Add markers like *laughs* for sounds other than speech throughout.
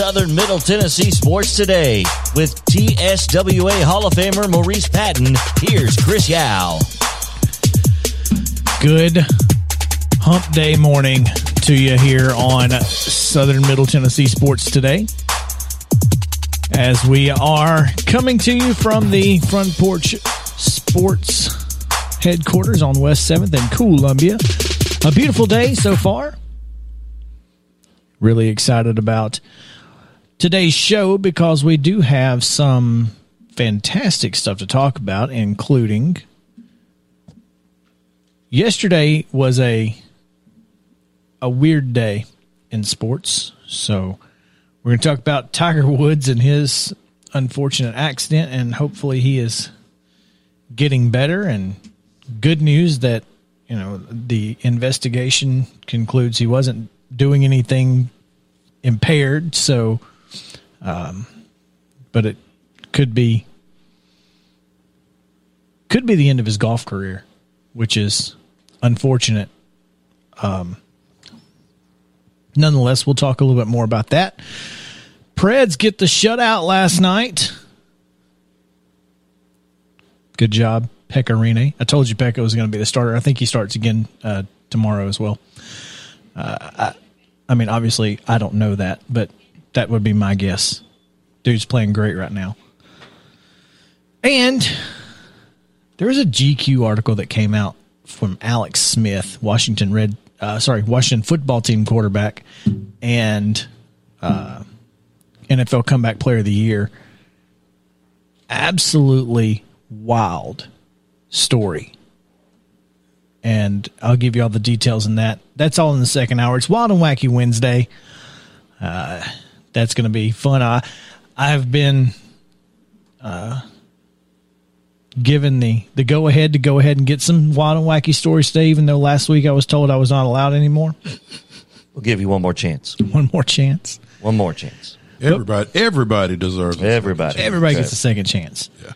Southern Middle Tennessee Sports Today with TSWA Hall of Famer Maurice Patton. Here's Chris Yao. Good hump day morning to you here on Southern Middle Tennessee Sports Today. As we are coming to you from the Front Porch Sports headquarters on West 7th and Columbia. A beautiful day so far. Really excited about today's show because we do have some fantastic stuff to talk about, including yesterday was a a weird day in sports. So we're going to talk about Tiger Woods and his unfortunate accident, and hopefully he is getting better. And good news that you know the investigation concludes he wasn't doing anything impaired. So, um, but it could be could be the end of his golf career, which is unfortunate. Um, nonetheless, we'll talk a little bit more about that. Preds get the shutout last night. Good job, Pekka Rinne. I told you Pekka was going to be the starter. I think he starts again uh, tomorrow as well. Uh, I, I mean, obviously, I don't know that, but that would be my guess. Dude's playing great right now. And there was a GQ article that came out from Alex Smith, Washington Red, uh, sorry, Washington football team quarterback, and uh, NFL comeback player of the year. Absolutely wild story. And I'll give you all the details in that. That's all in the second hour. It's Wild and Wacky Wednesday. Uh, that's going to be fun. I I've been uh, given the the go ahead to go ahead and get some wild and wacky stories today, even though last week I was told I was not allowed anymore. We'll give you one more chance. *laughs* One more chance. One more chance. Everybody, everybody deserves it. Everybody. Everybody gets a second chance. Yeah.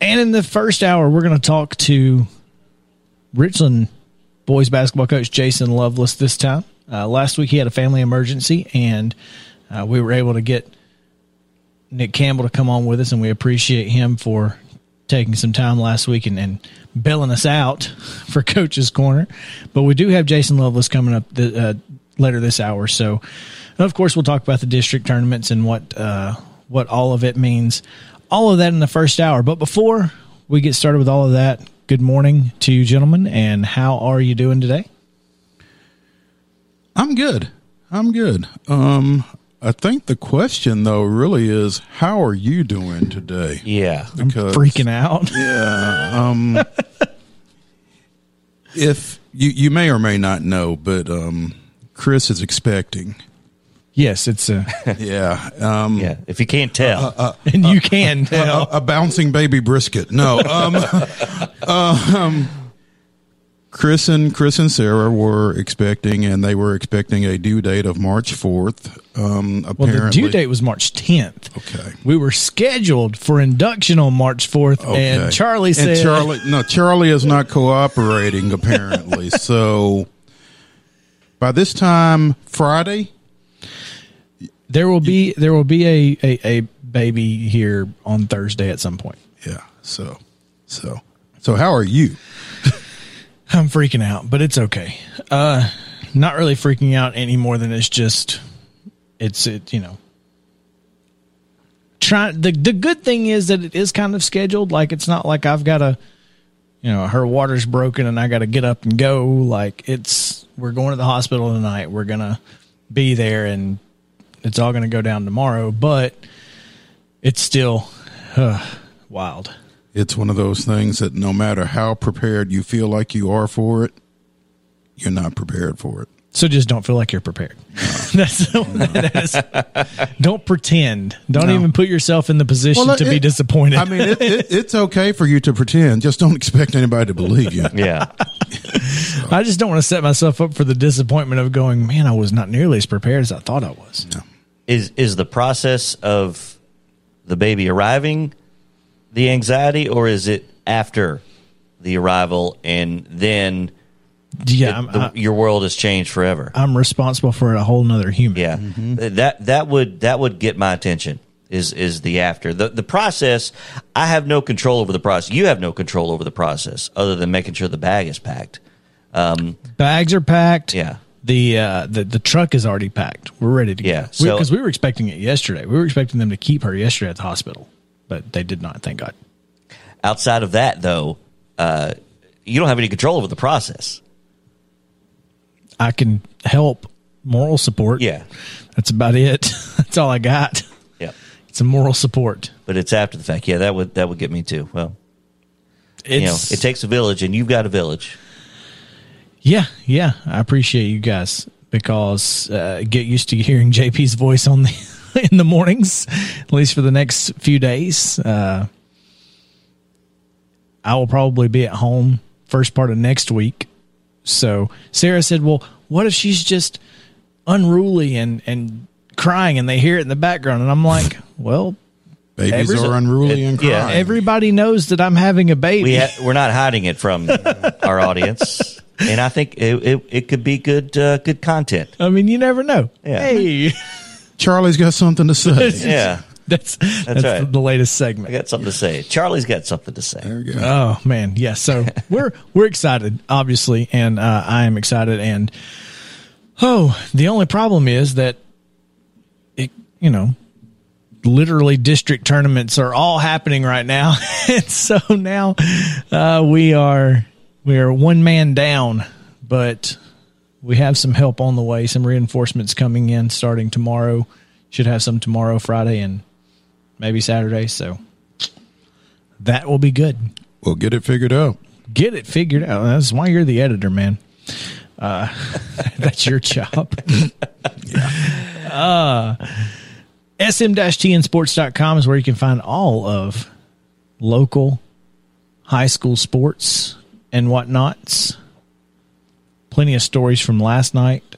And in the first hour, we're going to talk to Richland boys basketball coach Jason Lovelace this time. Uh, last week he had a family emergency, and uh, we were able to get Nick Campbell to come on with us, and we appreciate him for taking some time last week and, and bailing us out *laughs* for Coach's Corner. But we do have Jason Lovelace coming up the, uh, later this hour, so of course we'll talk about the district tournaments and what uh, what all of it means. All of that in the first hour. But before we get started with all of that, good morning to you, gentlemen, and how are you doing today? I'm good. I'm good. Um, I think the question though really is, how are you doing today? Yeah. Because Freaking out. *laughs* Yeah. Um, if you you may or may not know, but um, Chris is expecting. Yes, it's a, *laughs* Yeah. Um, Yeah. If you can't tell. and you can tell. a, a bouncing baby brisket. No. Um, uh, *laughs* um, Chris and Chris and Sarah were expecting, and they were expecting a due date of March fourth. Um, well, apparently, the due date was March 10th. Okay. We were scheduled for induction on March 4th, Okay. and Charlie said, and Charlie, no, Charlie is not cooperating apparently. *laughs* so by this time Friday, there will be there will be a, a, a baby here on Thursday at some point. Yeah. So, so, so how are you? I'm freaking out, but it's okay. Uh, not really freaking out any more than it's just, it's it. You know, try the the good thing is that it is kind of scheduled. Like it's not like I've got to, you know, her water's broken and I got to get up and go. Like it's we're going to the hospital tonight. We're gonna be there and it's all gonna go down tomorrow. But it's still uh, wild. It's one of those things that no matter how prepared you feel like you are for it, you're not prepared for it. So just don't feel like you're prepared. *laughs* That's that is, don't pretend. Don't No. even put yourself in the position Well, to be disappointed. I mean, it, it, it's okay for you to pretend. Just don't expect anybody to believe you. Yeah. *laughs* I just don't want to set myself up for the disappointment of going, man, I was not nearly as prepared as I thought I was. is is the process of the baby arriving the anxiety or is it after the arrival and then Yeah, it- the, I, your world has changed forever I'm responsible for a whole nother human. yeah that that would that would get my attention is is the after the the process i have no control over the process you have no control over the process other than making sure the bag is packed Bags are packed. yeah The uh, the the truck is already packed. We're ready to Yeah, go. so- Because we, were expecting it yesterday. We were expecting them to keep her yesterday at the hospital, but they did not. Thank God. outside of that though uh you don't have any control over the process I can help moral support. yeah that's about it. *laughs* that's all I got. yeah It's a moral support. but it's after the fact yeah that would that would get me too well you know it takes a village and you've got a village Yeah, yeah. I appreciate you guys because uh, get used to hearing *laughs* JP's voice on the *laughs* in the mornings, at least for the next few days. Uh, I will probably be at home first part of next week. So Sarah said, "Well, what if she's just unruly and and crying, and they hear it in the background?" And I'm like, *laughs* "Well, Babies Every- are unruly and crying. yeah, crying. everybody knows that I'm having a baby." we ha- we're not hiding it from *laughs* our audience and i think it, it, it could be good uh, good content I mean, you never know. Yeah. Hey, Charlie's got something to say. *laughs* yeah that's that's, right. the latest segment. i got something to say charlie's got something to say There you go. Oh man, yeah. So *laughs* we're we're excited, obviously, and uh, I am excited. And oh, the only problem is that it, you know, literally district tournaments are all happening right now, *laughs* and so now uh, we are we are one man down, but we have some help on the way. Some reinforcements coming in starting tomorrow. Should have some tomorrow, Friday, and maybe Saturday. So that will be good We'll get it figured out. get it figured out. That's why you're the editor, man. Uh, *laughs* that's your job. uh, SM-TNsports.com is where you can find all of local high school sports and whatnots. Plenty of stories from last night,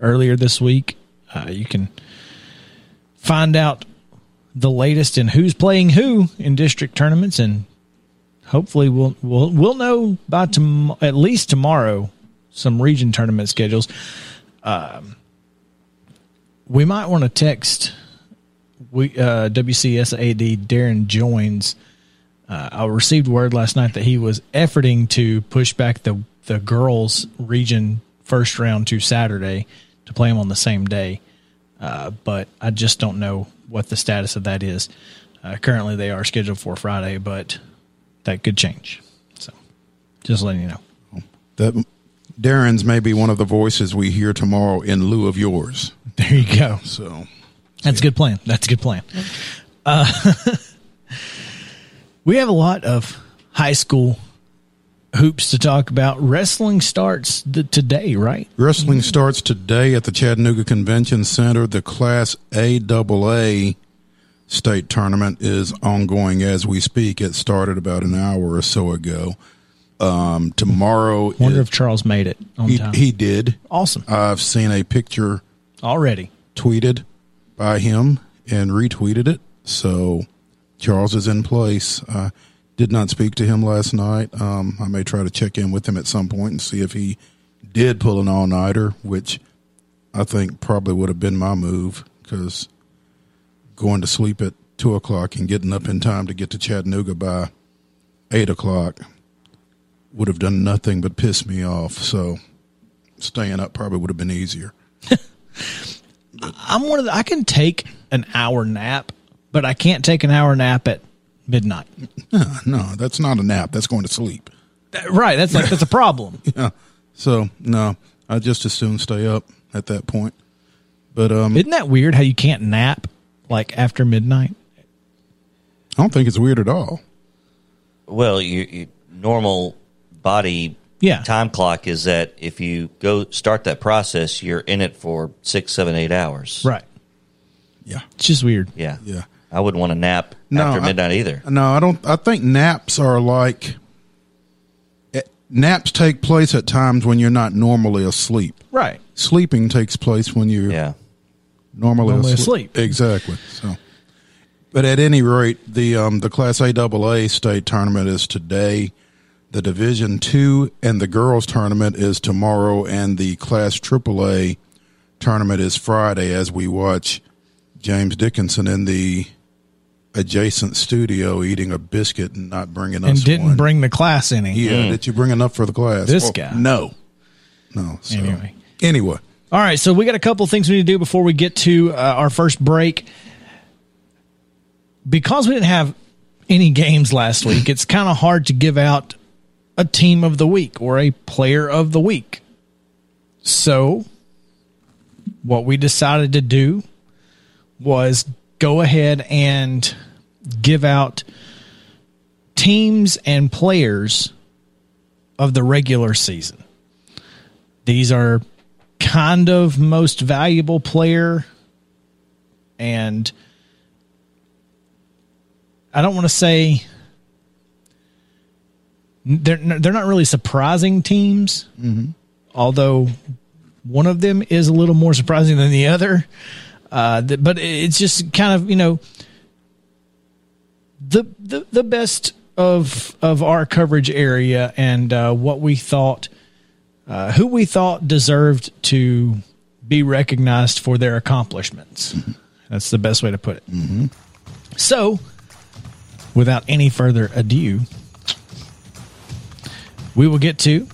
earlier this week. Uh, you can find out the latest in who's playing who in district tournaments and hopefully we'll we'll we'll know by tom- at least tomorrow some region tournament schedules. Um, we might want to text we uh, WCSAD Darren joins. Uh, I received word last night that he was efforting to push back the the girls region first round to Saturday to play them on the same day, uh, but I just don't know what the status of that is. Uh, currently, they are scheduled for Friday, but that could change. So, just letting you know. That Darren's may be one of the voices we hear tomorrow in lieu of yours. There you go. So That's a good plan. That's a good plan. Uh, *laughs* we have a lot of high school hoops to talk about. Wrestling starts th- today, right? wrestling starts today at the Chattanooga Convention Center. The Class AAA state tournament is ongoing as we speak. It started about an hour or so ago. Um, tomorrow, Wonder is- if Charles made it on he, time. he did. awesome. I've seen a picture Already. tweeted by him and retweeted it. So Charles is in place. I did not speak to him last night. Um, I may try to check in with him at some point and see if he did pull an all nighter, which I think probably would have been my move because going to sleep at two o'clock and getting up in time to get to Chattanooga by eight o'clock would have done nothing but piss me off. So staying up probably would have been easier. *laughs* I'm one of the, I can take an hour nap, but I can't take an hour nap at midnight. No, that's not a nap. That's going to sleep. Right. That's like, that's a problem. *laughs* Yeah. So no, I just as soon stay up at that point. But um, Isn't that weird how you can't nap like after midnight? I don't think it's weird at all. Well, your, you normal body Yeah. time clock is that if you go start that process, you're in it for six, seven, eight hours. Right. Yeah. It's just weird. Yeah. Yeah. I wouldn't want to nap No, after I- midnight either. No, I don't. I think naps are like eh, naps take place at times when you're not normally asleep. Right. Sleeping takes place when you're Yeah. normally, Normally asleep. asleep. Exactly. So, but at any rate, the um, the Class A double A state tournament is today. The Division Two and the girls tournament is tomorrow, and the Class Triple A tournament is Friday. As we watch James Dickinson in the adjacent studio eating a biscuit and not bringing us And didn't one. bring the class any. Yeah, did you bring enough for the class? This Well, guy. No, no. So, Anyway. anyway, All right, so we got a couple things we need to do before we get to uh, our first break. Because we didn't have any games last week, it's *laughs* kind of hard to give out a team of the week or a player of the week. So, what we decided to do was go ahead and give out teams and players of the regular season. These are kind of most valuable player and I don't want to say they're they're not really surprising teams. Mm-hmm. Although one of them is a little more surprising than the other. Uh, th- but it's just kind of, you know, the the, the best of of our coverage area and uh, what we thought uh, who we thought deserved to be recognized for their accomplishments. That's the best way to put it. So, without any further ado, we will get to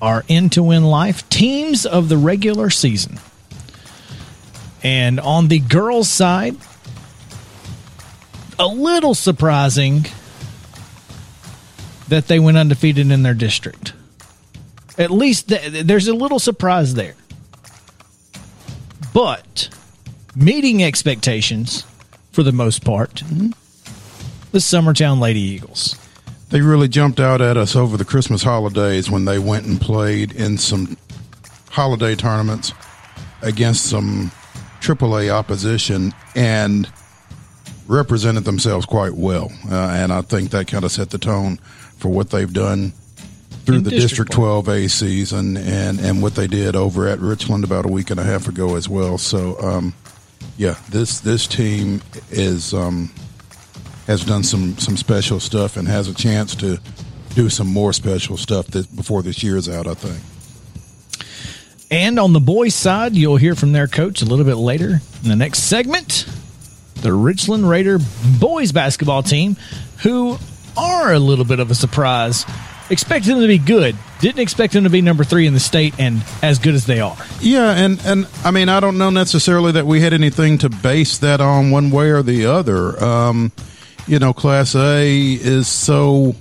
our end to win life teams of the regular season. And on the girls' side, a little surprising that they went undefeated in their district. At least th- there's a little surprise there. But meeting expectations for the most part, mm-hmm, the Summertown Lady Eagles. They really jumped out at us over the Christmas holidays when they went and played in some holiday tournaments against some AAA opposition and represented themselves quite well. Uh, and I think that kind of set the tone for what they've done through In the District District 12A season and, and what they did over at Richland about a week and a half ago as well. So, um, yeah, this this team is um, has done some some special stuff and has a chance to do some more special stuff that, before this year is out. I think. And on the boys' side, you'll hear from their coach a little bit later in the next segment. The Richland Raider boys basketball team, who are a little bit of a surprise. Expected them to be good. Didn't expect them to be number three in the state and as good as they are. Yeah, and and I mean I don't know necessarily that we had anything to base that on one way or the other. Um, you know, Class A is so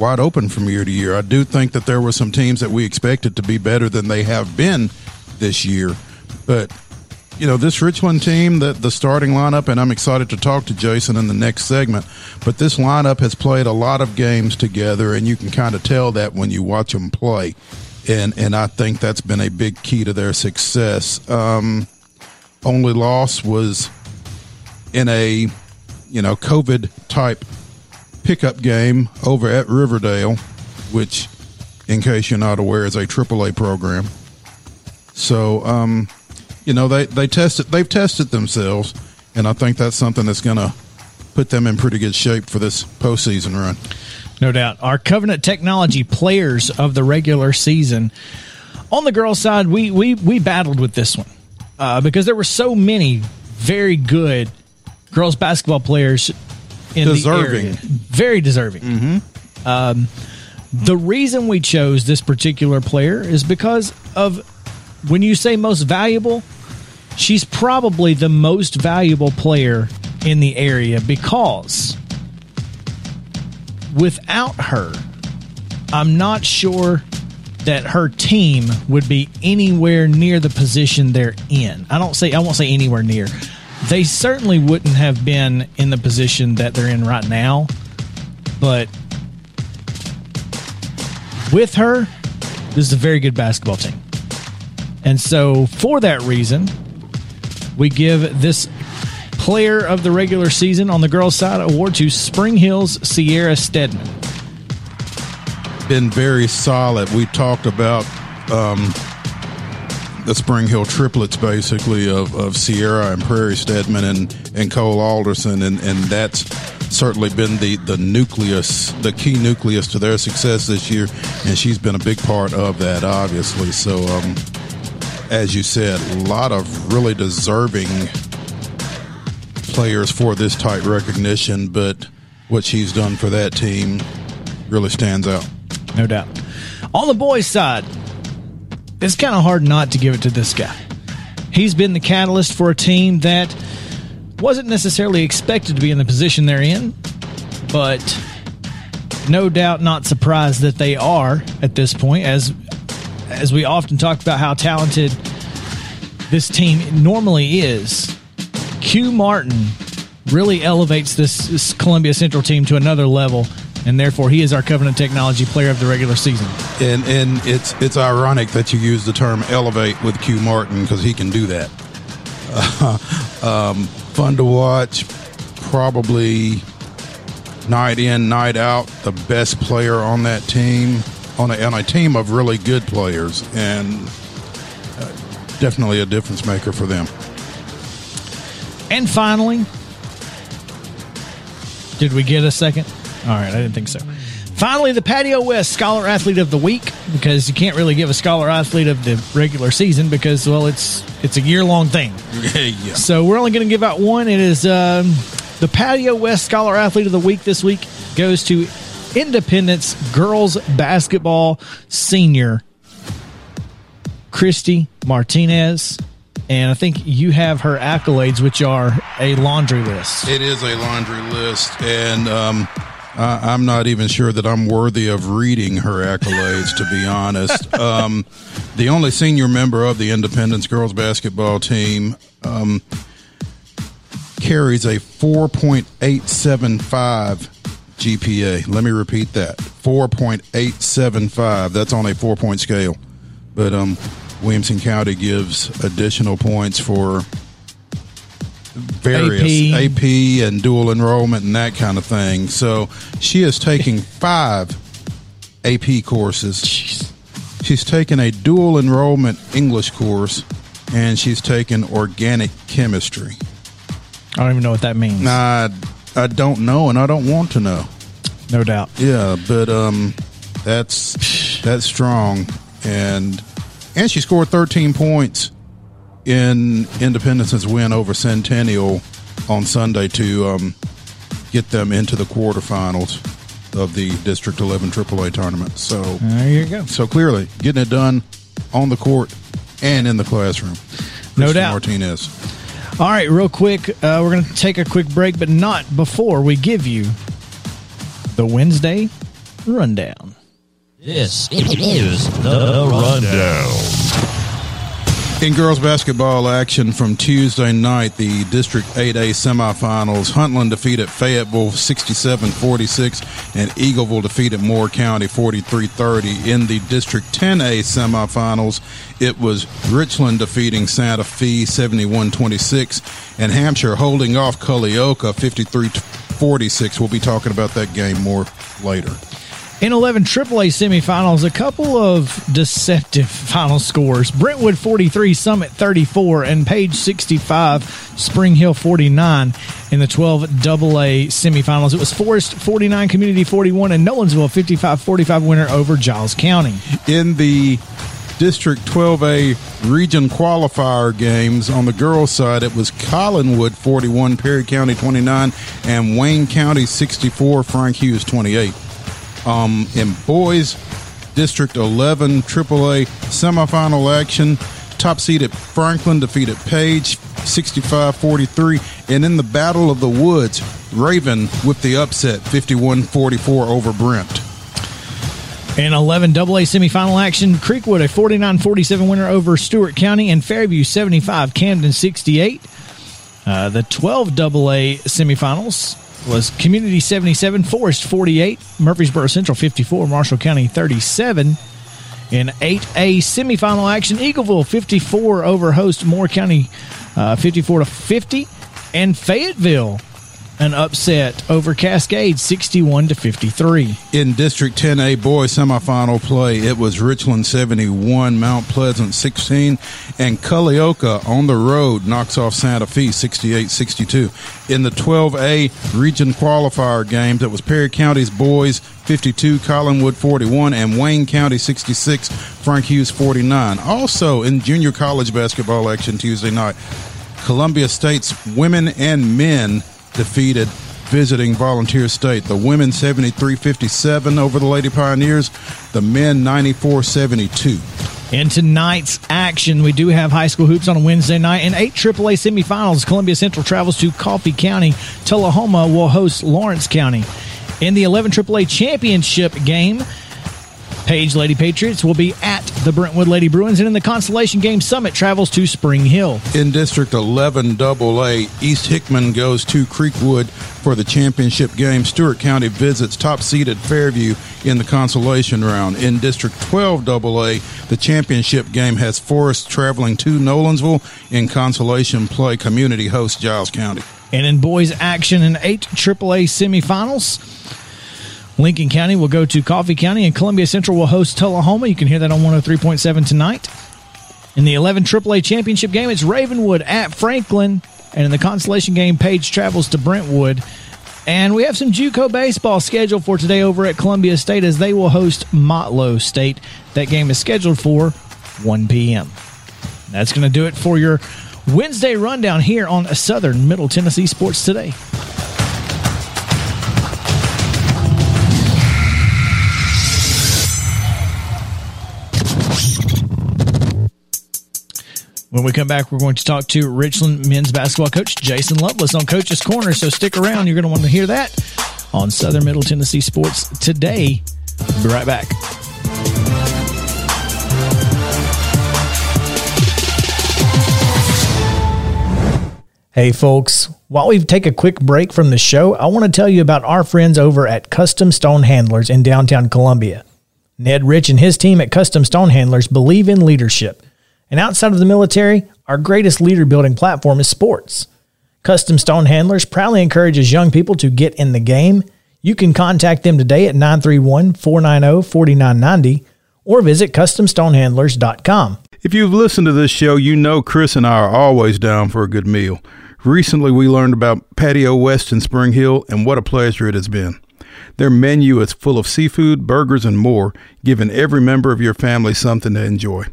wide open from year to year. I do think that there were some teams that we expected to be better than they have been this year, but you know this Richland team, that the starting lineup, and I'm excited to talk to Jason in the next segment. But this lineup has played a lot of games together, and you can kind of tell that when you watch them play, and and I think that's been a big key to their success. Um, only loss was in a you know COVID type pickup game over at Riverdale, which, in case you're not aware, is a AAA program. So, um, you know, they they tested they've tested themselves, and I think that's something that's going to put them in pretty good shape for this postseason run. No doubt. Our Covenant Technology players of the regular season. On the girls' side, we we we battled with this one uh, because there were so many very good girls basketball players in Deserving. the area. Very deserving. Um, the reason we chose this particular player is because of when you say most valuable, she's probably the most valuable player in the area because without her, I'm not sure that her team would be anywhere near the position they're in. I don't say I won't say anywhere near. They certainly wouldn't have been in the position that they're in right now, but with her, this is a very good basketball team. And so for that reason, we give this player of the regular season on the girls' side award to Spring Hills Sierra Stedman. been very solid. We talked about um, the Spring Hill triplets, basically of, of Sierra and Prairie Stedman and, and Cole Alderson, and, and that's certainly been the, the nucleus, the key nucleus to their success this year, and she's been a big part of that, obviously. So, um, as you said, a lot of really deserving players for this type recognition, but what she's done for that team really stands out. No doubt. On the boys' side, it's kind of hard not to give it to this guy. He's been the catalyst for a team that wasn't necessarily expected to be in the position they're in, but no doubt not surprised that they are at this point as as we often talk about how talented this team normally is. Q Martin really elevates this, this Columbia Central team to another level, and therefore he is our Covenant Technology Player of the regular season. And and it's it's ironic that you use the term elevate with Q Martin because he can do that. *laughs* um, fun to watch, probably night in, night out, the best player on that team on a, on a team of really good players, and uh, definitely a difference maker for them. And finally, did we get a second? All right, I didn't think so. Finally, the Patio West Scholar Athlete of the Week because you can't really give a Scholar Athlete of the regular season because well, it's it's a year long thing. *laughs* yeah. So we're only going to give out one. It is um, the Patio West Scholar Athlete of the Week this week goes to Independence girls basketball senior Christy Martinez. And I think you have her accolades, which are a laundry list. It is a laundry list, and um, I, I'm not even sure that I'm worthy of reading her accolades, to be honest. *laughs* Um, the only senior member of the Independence girls basketball team um, carries a 4.875 GPA. Let me repeat that 4.875. That's on a four point scale. But um, Williamson County gives additional points for various AP. AP. and dual enrollment and that kind of thing. So she is taking *laughs* five AP courses. She's taken a dual enrollment English course and she's taken organic chemistry. I don't even know what that means. I, I don't know and I don't want to know. No doubt. Yeah, but um, that's *sighs* that's strong, and and she scored 13 points in Independence's win over Centennial on Sunday to um, get them into the quarterfinals of the District 11 AAA tournament. So There you go. so clearly getting it done on the court and in the classroom. No Christian doubt. Martinez. All right, real quick, uh, we're going to take a quick break, but not before we give you the Wednesday rundown. This is the rundown. In girls basketball action from Tuesday night, the District 8A semifinals, Huntland defeated Fayetteville 67-46 and Eagleville defeated Moore County 43-30. In the District 10A semifinals, it was Richland defeating Santa Fe 71-26 and Hampshire holding off Culleoka 53-46. We'll be talking about that game more later. In 11 AAA semifinals, a couple of deceptive *laughs* final scores. Brentwood 43, Summit 34, and Page 65, Spring Hill 49 in the 12 AA semifinals. It was Forrest 49, Community 41, and Nolensville 55 45 winner over Giles County. in the District 12A region qualifier games. On the girls' side, it was Collinwood 41, Perry County 29, and Wayne County 64, Frank Hughes 28. Um, in boys, District 11 AAA semifinal action. Top seeded Franklin defeated Page 65 43. And in the Battle of the Woods, Raven with the upset 51 44 over Brent. In 11 AA semifinal action, Creekwood a 49-47 winner over Stewart County and Fairview 75, Camden 68. Uh, the 12 AA semifinals was Community 77, Forrest 48, Murfreesboro Central 54, Marshall County 37. In 8A semifinal action, Eagleville 54 over host Moore County uh, 54 to 50, and Fayetteville an upset over Cascade 61 to 53. In District 10A boys semifinal play, it was Richland 71, Mount Pleasant 16, and Culleoka on the road knocks off Santa Fe 68-62. In the 12A region qualifier games, it was Perry County's boys 52, Collinwood 41, and Wayne County 66, Frank Hughes 49. Also in junior college basketball action Tuesday night, Columbia State's women and men defeated visiting Volunteer State. The women 73 57 over the Lady Pioneers, the men 94 72. In tonight's action, we do have high school hoops on a Wednesday night. In eight AAA semifinals, Columbia Central travels to Coffee County. Tullahoma will host Lawrence County. In the 11 AAA championship game, Page Lady Patriots will be at the Brentwood Lady Bruins, and in the Constellation Game, Summit travels to Spring Hill. In District 11 AA, East Hickman goes to Creekwood for the championship game. Stewart County visits top seeded Fairview in the consolation round. In District 12 AA, the championship game has Forrest traveling to Nolensville in consolation play. Community host Giles County. And in boys action in eight AAA semifinals, Lincoln County will go to Coffee County, and Columbia Central will host Tullahoma. You can hear that on 103.7 tonight. In the 11 AAA championship game, it's Ravenwood at Franklin. And in the consolation game, Page travels to Brentwood. And we have some JUCO baseball scheduled for today over at Columbia State as they will host Motlow State. That game is scheduled for 1 p.m. That's going to do it for your Wednesday rundown here on Southern Middle Tennessee Sports Today. When we come back, we're going to talk to Richland men's basketball coach Jason Lovelace on Coach's Corner. So stick around. You're going to want to hear that on Southern Middle Tennessee Sports today. We'll be right back. Hey, folks. While we take a quick break from the show, I want to tell you about our friends over at Custom Stone Handlers in downtown Columbia. Ned Rich and his team at Custom Stone Handlers believe in leadership. And outside of the military, our greatest leader building platform is sports. Custom Stone Handlers proudly encourages young people to get in the game. You can contact them today at 931 490 4990 or visit CustomStonehandlers.com. If you've listened to this show, you know Chris and I are always down for a good meal. Recently, we learned about Patio West in Spring Hill, and what a pleasure it has been. Their menu is full of seafood, burgers, and more, giving every member of your family something to enjoy.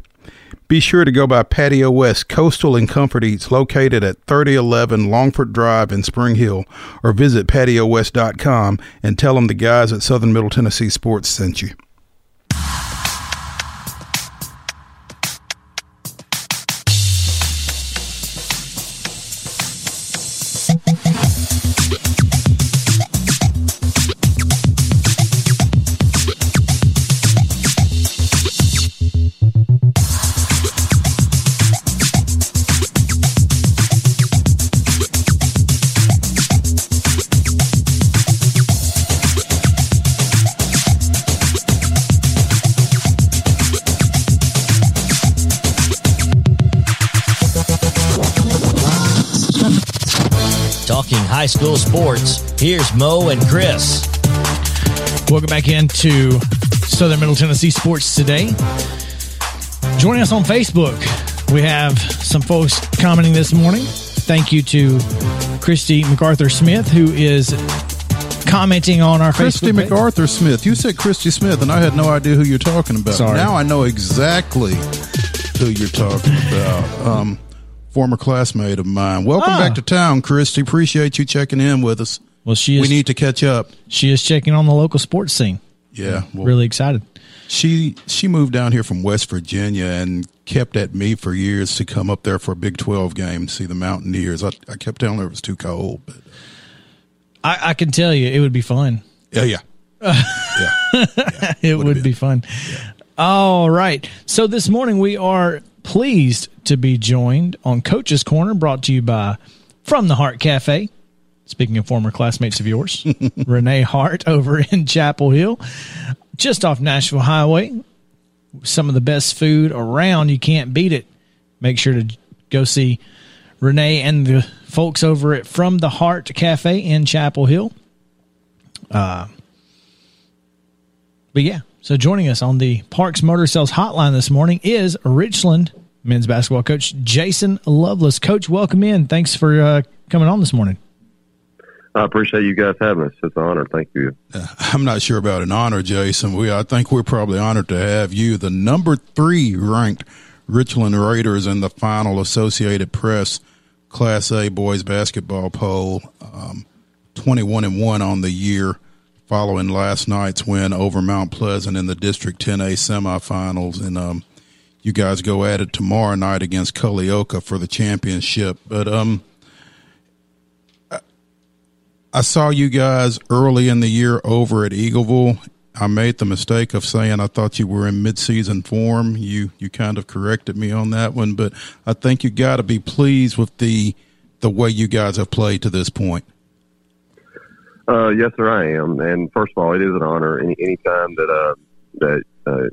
Be sure to go by Patio West Coastal and Comfort Eats located at 3011 Longford Drive in Spring Hill or visit patiowest.com and tell them the guys at Southern Middle Tennessee Sports sent you. School sports, here's Mo and Chris. Welcome back into Southern Middle Tennessee Sports today. Joining us on Facebook, we have some folks commenting this morning. Thank you to Christy MacArthur Smith, who is commenting on our Christy Facebook page. MacArthur Smith. You said Christy Smith, and I had no idea who you're talking about. Sorry. Now I know exactly who you're talking about. Um, former classmate of mine. Welcome Ah. back to town, Christy. Appreciate you checking in with us. Well, she is. We need to catch up. she is checking on the local sports scene. Yeah, well, Really excited. She she moved down here from West Virginia and kept at me for years to come up there for a Big Twelve game, see the Mountaineers. I, I kept telling her it was too cold, but I, I can tell you, it would be fun. yeah, yeah, *laughs* yeah. *laughs* it Would would be fun. All right. So this morning we are pleased to be joined on Coach's Corner, brought to you by From the Heart Cafe. Speaking of former classmates of yours, *laughs* Renee Hart over in Chapel Hill, just off Nashville Highway. Some of the best food around. You can't beat it. Make sure to go see Renee and the folks over at From the Heart Cafe in Chapel Hill. Uh, But yeah, so joining us on the Parks Motor Sales Hotline this morning is Richland men's basketball coach Jason Lovelace. Coach, welcome in. Thanks for uh, coming on this morning. I appreciate you guys having us. It's an honor. Thank you. I'm not sure about an honor, Jason. We I think we're probably honored to have you, the number three ranked Richland Raiders in the final Associated Press Class A boys basketball poll, um, 21 and one on the year, following last night's win over Mount Pleasant in the District 10A semifinals, and um, you guys go at it tomorrow night against Culleoka for the championship. But um, I saw you guys early in the year over at Eagleville. I made the mistake of saying I thought you were in midseason form. You you kind of corrected me on that one, but I think you got to be pleased with the the way you guys have played to this point. Uh, yes, sir, I am. And first of all, it is an honor any time that uh, that uh,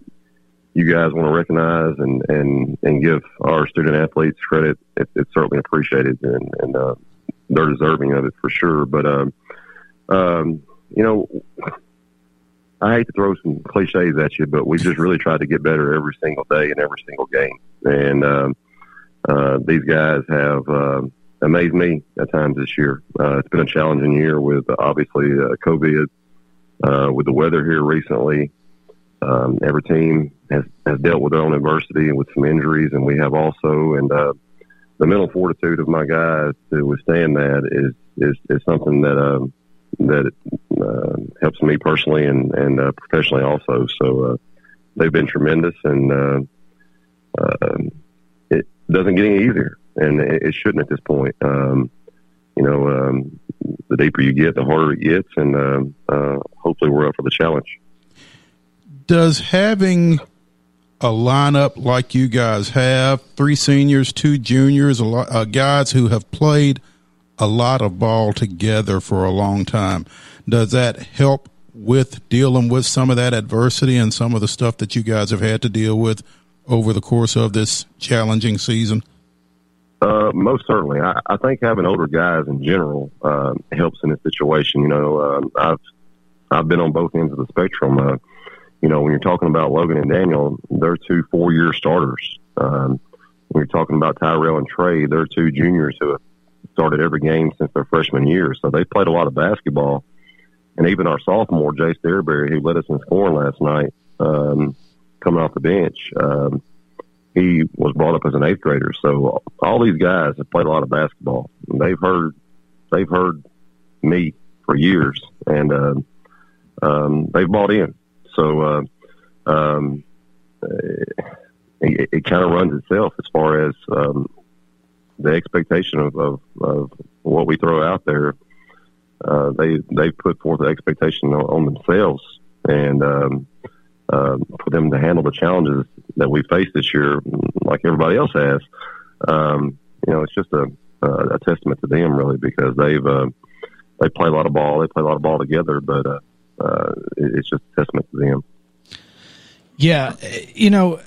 you guys want to recognize and, and, and give our student athletes credit. It, it's certainly appreciated, and, and uh, they're deserving of it for sure. But um, um, you know, I hate to throw some cliches at you, but we just really tried to get better every single day and every single game. And um, uh, these guys have uh, amazed me at times this year. Uh, it's been a challenging year with obviously uh, COVID, uh, with the weather here recently. Um, every team has, has dealt with their own adversity and with some injuries, and we have also. And uh, the mental fortitude of my guys to withstand that is is, is something that um, that uh, helps me personally and and uh, professionally also. So uh, they've been tremendous, and uh, uh, it doesn't get any easier, and it, it shouldn't at this point. Um, you know, um, the deeper you get, the harder it gets, and uh, uh, hopefully we're up for the challenge. Does having a lineup like you guys have, three seniors, two juniors, a lot, uh, guys who have played a lot of ball together for a long time, does that help with dealing with some of that adversity and some of the stuff that you guys have had to deal with over the course of this challenging season? Uh, most certainly. I, I think having older guys in general uh, helps in this situation. You know, um, I've I've been on both ends of the spectrum. Uh, you know, when you're talking about Logan and Daniel, they're two four-year starters. Um, when you're talking about Tyrell and Trey, they're two juniors who have started every game since their freshman year. So they played a lot of basketball. And even our sophomore, Jace Derberry, who led us in scoring last night, um, coming off the bench, um, he was brought up as an eighth grader. So all these guys have played a lot of basketball. They've heard, they've heard me for years, and uh, um, they've bought in. So uh, um, it, it kind of runs itself as far as um, the expectation of, of, of what we throw out there. Uh, they they put forth the expectation on, on themselves, and um, uh, for them to handle the challenges that we face this year, like everybody else has. Um, you know, it's just a, a testament to them, really, because they've uh, they play a lot of ball, they play a lot of ball together, but uh, uh, it's just a testament to them. Yeah, you know,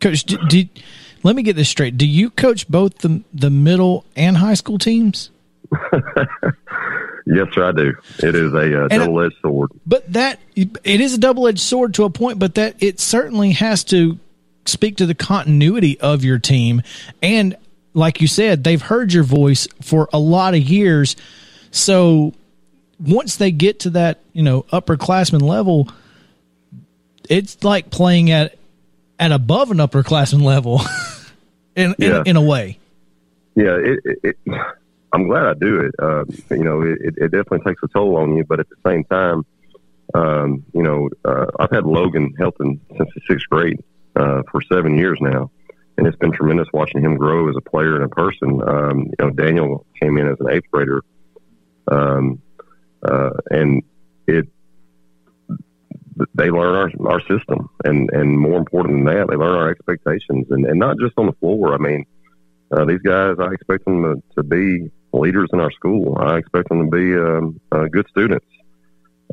coach, do, do, let me get this straight. Do you coach both the the middle and high school teams? *laughs* Yes, sir, I do. It is a uh, double edged sword. But that it is a double edged sword to a point, but that it certainly has to speak to the continuity of your team. And like you said, they've heard your voice for a lot of years. So once they get to that you know upperclassman level, it's like playing at at above an upperclassman level *laughs* in, Yeah. in in a way. Yeah, it, it, it, I'm glad I do it. Uh, you know, it, it definitely takes a toll on you, but at the same time, um, you know, uh, I've had Logan helping since the sixth grade uh, for seven years now, and it's been tremendous watching him grow as a player and a person. Um, you know, Daniel came in as an eighth grader, um, uh, and it they learn our, our system, and and more important than that, they learn our expectations, and, and not just on the floor. I mean uh, these guys, I expect them to, to be leaders in our school. I expect them to be um, uh, good students,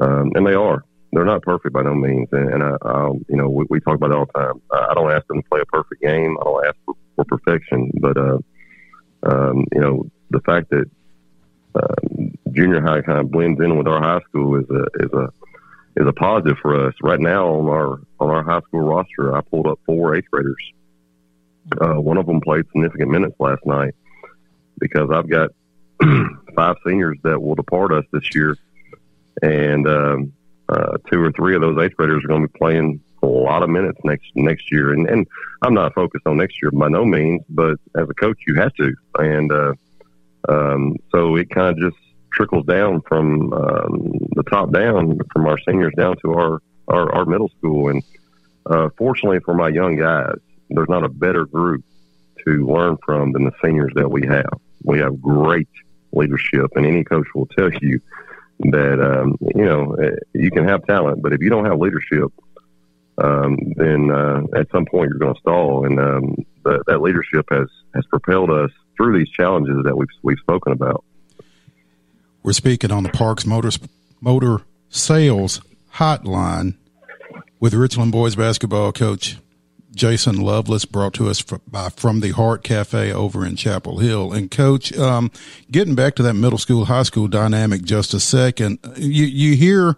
um, and they are. They're not perfect by no means, and, and I, I'll, you know, we, we talk about it all the time. I, don't ask them to play a perfect game. I don't ask for, for perfection, but uh, um, you know, the fact that um, junior high kind of blends in with our high school is a is a is a positive for us. Right now on our on our high school roster, I pulled up four eighth graders uh, one of them played significant minutes last night because I've got *clears throat* five seniors that will depart us this year, and um, uh, two or three of those eighth graders are going to be playing a lot of minutes next next year. And, and I'm not focused on next year by no means, but as a coach, you have to. And uh, um, so it kind of just trickles down from um, the top down, from our seniors down to our our, our middle school. And uh, fortunately for my young guys, there's not a better group to learn from than the seniors that we have. We have great leadership, and any coach will tell you that um, you know eh, you can have talent, but if you don't have leadership, um, then uh, at some point you're going to stall. And um, that, that leadership has has propelled us through these challenges that we've we've spoken about. We're speaking on the Parks Motor Motor Sales Hotline with Richland boys basketball coach Jason Lovelace, brought to us fr- by from the Heart Cafe over in Chapel Hill. And coach, um, getting back to that middle school high school dynamic just a second, you you hear.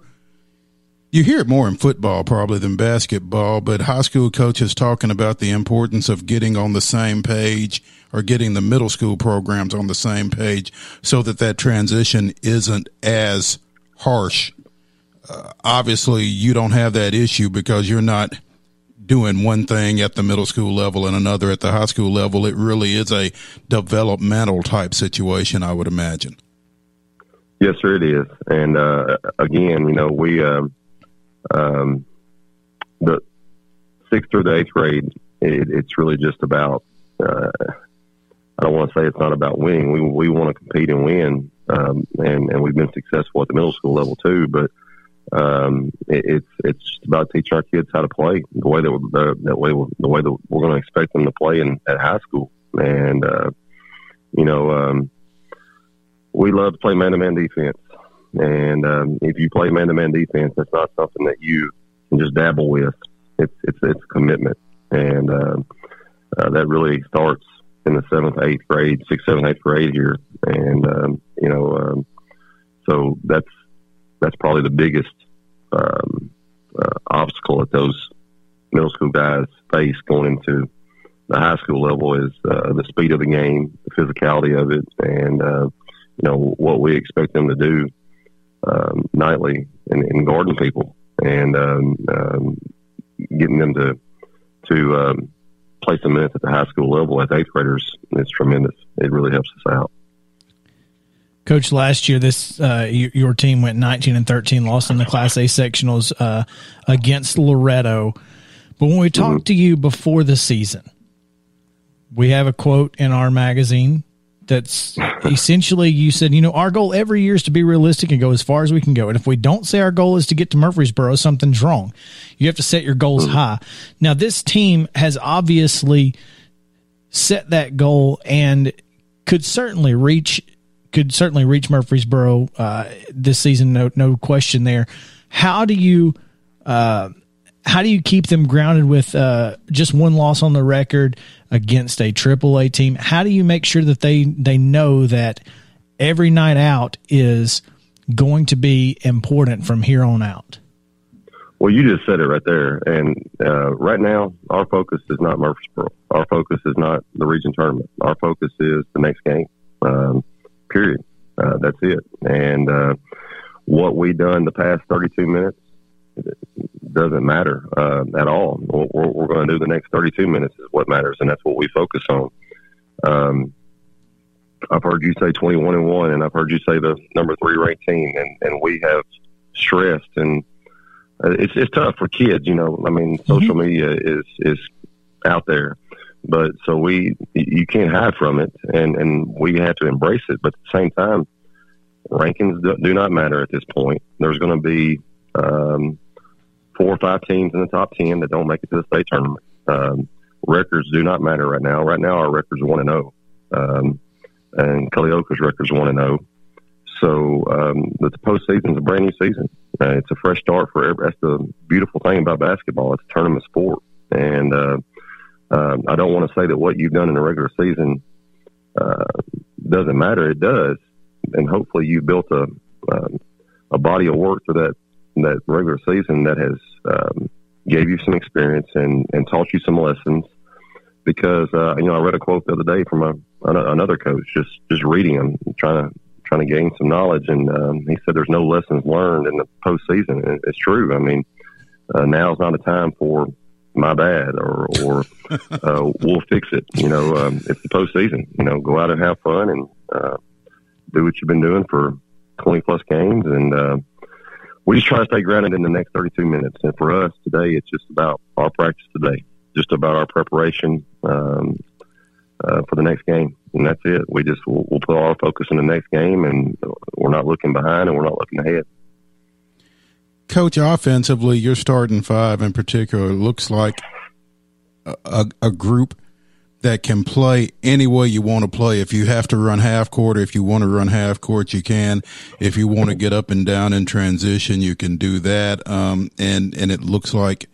You hear it more in football probably than basketball, but high school coaches talking about the importance of getting on the same page or getting the middle school programs on the same page so that that transition isn't as harsh. Uh, obviously, you don't have that issue because you're not doing one thing at the middle school level and another at the high school level. It really is a developmental type situation, I would imagine. Yes, sir, it is. And uh, again, you know, we um, um, the sixth through the eighth grade. It, it's really just about. Uh, I don't want to say it's not about winning. We we want to compete and win, um, and and we've been successful at the middle school level too. But um, it, it's it's just about teaching our kids how to play the way that we're, that way the way that we're going to expect them to play in at high school. And uh, you know, um, we love to play man to man defense. And um, if you play man to man defense, it's not something that you can just dabble with. It's it's it's commitment, and um, uh, that really starts in the seventh, eighth grade, sixth, seventh, eighth grade here. And um, you know, um, so that's that's probably the biggest um, uh, obstacle that those middle school guys face going into the high school level is uh, the speed of the game, the physicality of it, and uh, you know what we expect them to do um, nightly in, in guarding people and um, um, getting them to to um, play some minutes at the high school level as eighth graders is tremendous. It really helps us out. Coach, last year this uh, your, your team went 19 and 13, lost in the Class A sectionals uh, against Loretto. But when we talked to you before the season, we have a quote in our magazine that's essentially you said, you know, our goal every year is to be realistic and go as far as we can go. And if we don't say our goal is to get to Murfreesboro, something's wrong. You have to set your goals high. Now, this team has obviously set that goal and could certainly reach could certainly reach Murfreesboro uh, this season. No, no question there. How do you uh, how do you keep them grounded with uh, just one loss on the record against a Triple A team? How do you make sure that they they know that every night out is going to be important from here on out? Well, you just said it right there. And uh, right now, our focus is not Murfreesboro. Our focus is not the region tournament. Our focus is the next game. Um, period. Uh, that's it. And uh, what we've done the past 32 minutes doesn't matter uh, at all. What we're, we're going to do the next 32 minutes is what matters, and that's what we focus on. Um, I've heard you say 21 and one, and I've heard you say the number three ranked team, and, and we have stressed, and uh, it's it's tough for kids. You know, I mean, social media is is out there, but so we you can't hide from it, and and we have to embrace it. But at the same time, rankings do, do not matter at this point. There's going to be um, four or five teams in the top ten that don't make it to the state tournament. Um, records do not matter right now. Right now, our records one and zero, um, and Culleoka's records one and zero. So um, the postseason is a brand new season. Uh, it's a fresh start for every. That's the beautiful thing about basketball. It's a tournament sport, and uh, uh, I don't want to say that what you've done in the regular season uh, doesn't matter. It does, and hopefully you built a um, a body of work for that that regular season that has um, gave you some experience and and taught you some lessons. Because uh, you know, I read a quote the other day from a, another coach, just just reading them, trying to trying to gain some knowledge, and um, he said there's no lessons learned in the postseason. And it's true. I mean, uh, now's not a time for my bad or or *laughs* uh, we'll fix it. You know, um, it's the postseason. You know, go out and have fun and uh, do what you've been doing for 20 plus games, and uh, we just try to stay grounded in the next 32 minutes. And for us today, it's just about our practice today, just about our preparation um, uh, for the next game, and that's it. We just we'll, we'll put all our focus in the next game, and we're not looking behind and we're not looking ahead. Coach, offensively, your starting five in particular looks like a, a, a, group that can play any way you want to play. If you have to run half court, if you want to run half court, you can. If you want to get up and down in transition, you can do that. Um, and and it looks like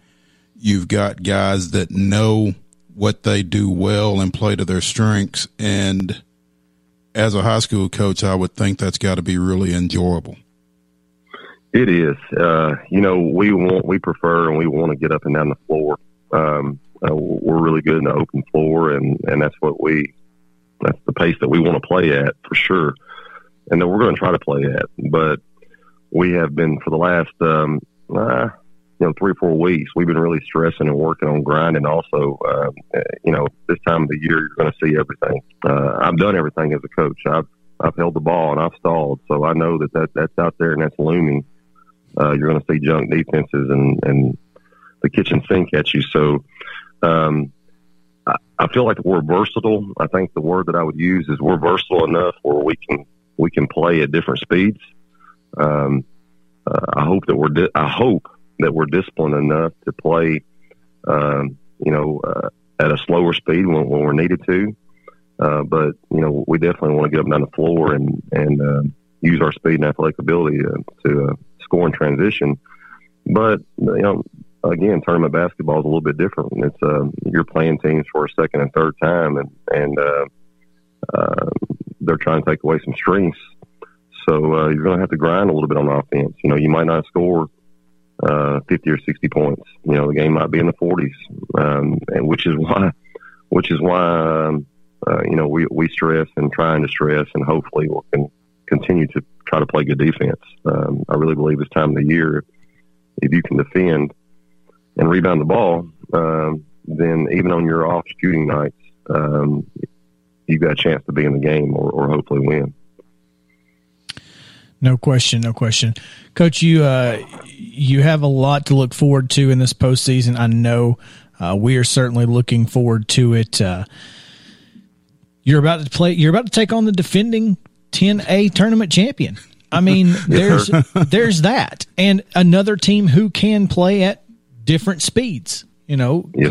you've got guys that know what they do well and play to their strengths. And as a high school coach, I would think that's got to be really enjoyable. It is. Uh, you know, we want, we prefer, and we want to get up and down the floor. Um, uh, we're really good in the open floor, and and that's what we, that's the pace that we want to play at for sure, and that we're going to try to play at. But we have been for the last, um, uh, you know, three or four weeks. We've been really stressing and working on grinding. Also, uh, you know, this time of the year, you're going to see everything. Uh, I've done everything as a coach. I've I've held the ball and I've stalled, so I know that, that that's out there and that's looming uh, you're going to see junk defenses and, and the kitchen sink at you. So, um, I, feel like we're versatile. I think the word that I would use is we're versatile enough where we can, we can play at different speeds. Um, uh, I hope that we're, di- I hope that we're disciplined enough to play, um, you know, uh, at a slower speed when, when we're needed to. Uh, but you know, we definitely want to get up and down the floor and and uh, use our speed and athletic ability to, to uh, score in transition. But you know, again, tournament basketball is a little bit different. It's uh, you're playing teams for a second and third time, and and uh, uh, they're trying to take away some strengths. So uh, you're going to have to grind a little bit on offense. You know, you might not score uh, 50 or 60 points. You know, the game might be in the 40s, um, and which is *laughs* why, which is why, um, uh, you know, we we stress and trying to stress, and hopefully we can continue to try to play good defense. Um, I really believe this time of the year, if you can defend and rebound the ball, um, then even on your off shooting nights, um, you've got a chance to be in the game or, or hopefully win. No question, no question, Coach. You uh, you have a lot to look forward to in this postseason. I know uh, we are certainly looking forward to it. Uh, you're about to play. You're about to take on the defending 10A tournament champion. I mean, *laughs* there's there's that, and another team who can play at different speeds. You know, yes,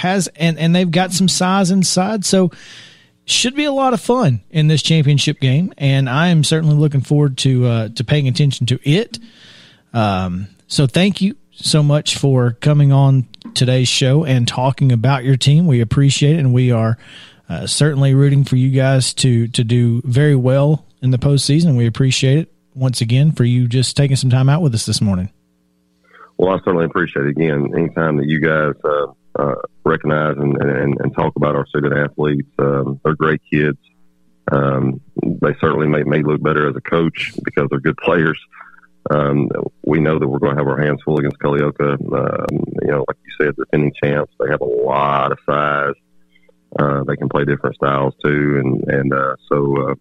has, and and they've got some size inside, so should be a lot of fun in this championship game. And I am certainly looking forward to uh, to paying attention to it. Um, so thank you so much for coming on today's show and talking about your team. We appreciate it, and we are uh, certainly rooting for you guys to to do very well in the postseason. We appreciate it once again for you just taking some time out with us this morning. Well, I certainly appreciate it. Again, anytime that you guys uh, uh, recognize and, and, and, talk about our student athletes, um, they're great kids. Um, they certainly may, may look better as a coach because they're good *laughs* players. Um, we know that we're going to have our hands full against Culleoka. Um, you know, like you said, defending champs. They have a lot of size. Uh, they can play different styles too, and and uh, so uh,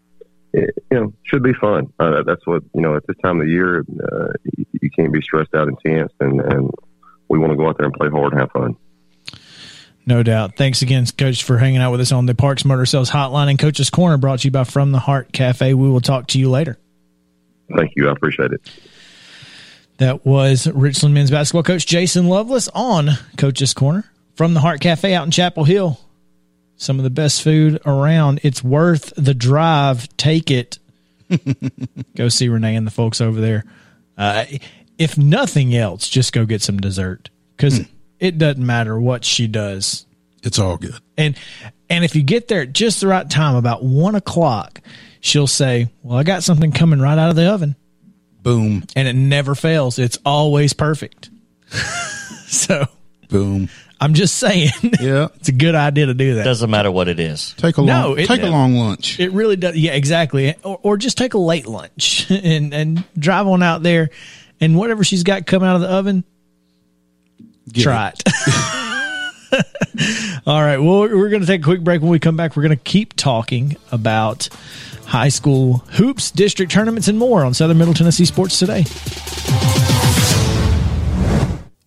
it, you know should be fun. Uh, that's what you know at this time of the year. Uh, you, you can't be stressed out and tense, and and we want to go out there and play hard and have fun. No doubt. Thanks again, Coach, for hanging out with us on the Parks Motor Sales Hotline and Coach's Corner brought to you by From the Heart Cafe. We will talk to you later. Thank you. I appreciate it. That was Richland men's basketball coach Jason Lovelace on Coach's Corner from the Heart Cafe out in Chapel Hill. Some of the best food around. It's worth the drive. Take it. *laughs* go see Renee and the folks over there. Uh, if nothing else, just go get some dessert because it doesn't matter what she does. It's all good. And and if you get there at just the right time, about one o'clock, she'll say, "Well, I got something coming right out of the oven." Boom, and it never fails. It's always perfect. *laughs* *laughs* so, boom. I'm just saying. *laughs* Yeah, it's a good idea to do that. Doesn't matter what it is. Take a long, No, it- take a long lunch. It really does. Yeah, exactly. Or, or just take a late lunch *laughs* and and drive on out there, and whatever she's got coming out of the oven, Get try it. *laughs* All right. Well, we're going to take a quick break. When we come back, we're going to keep talking about high school hoops, district tournaments, and more on Southern Middle Tennessee Sports Today.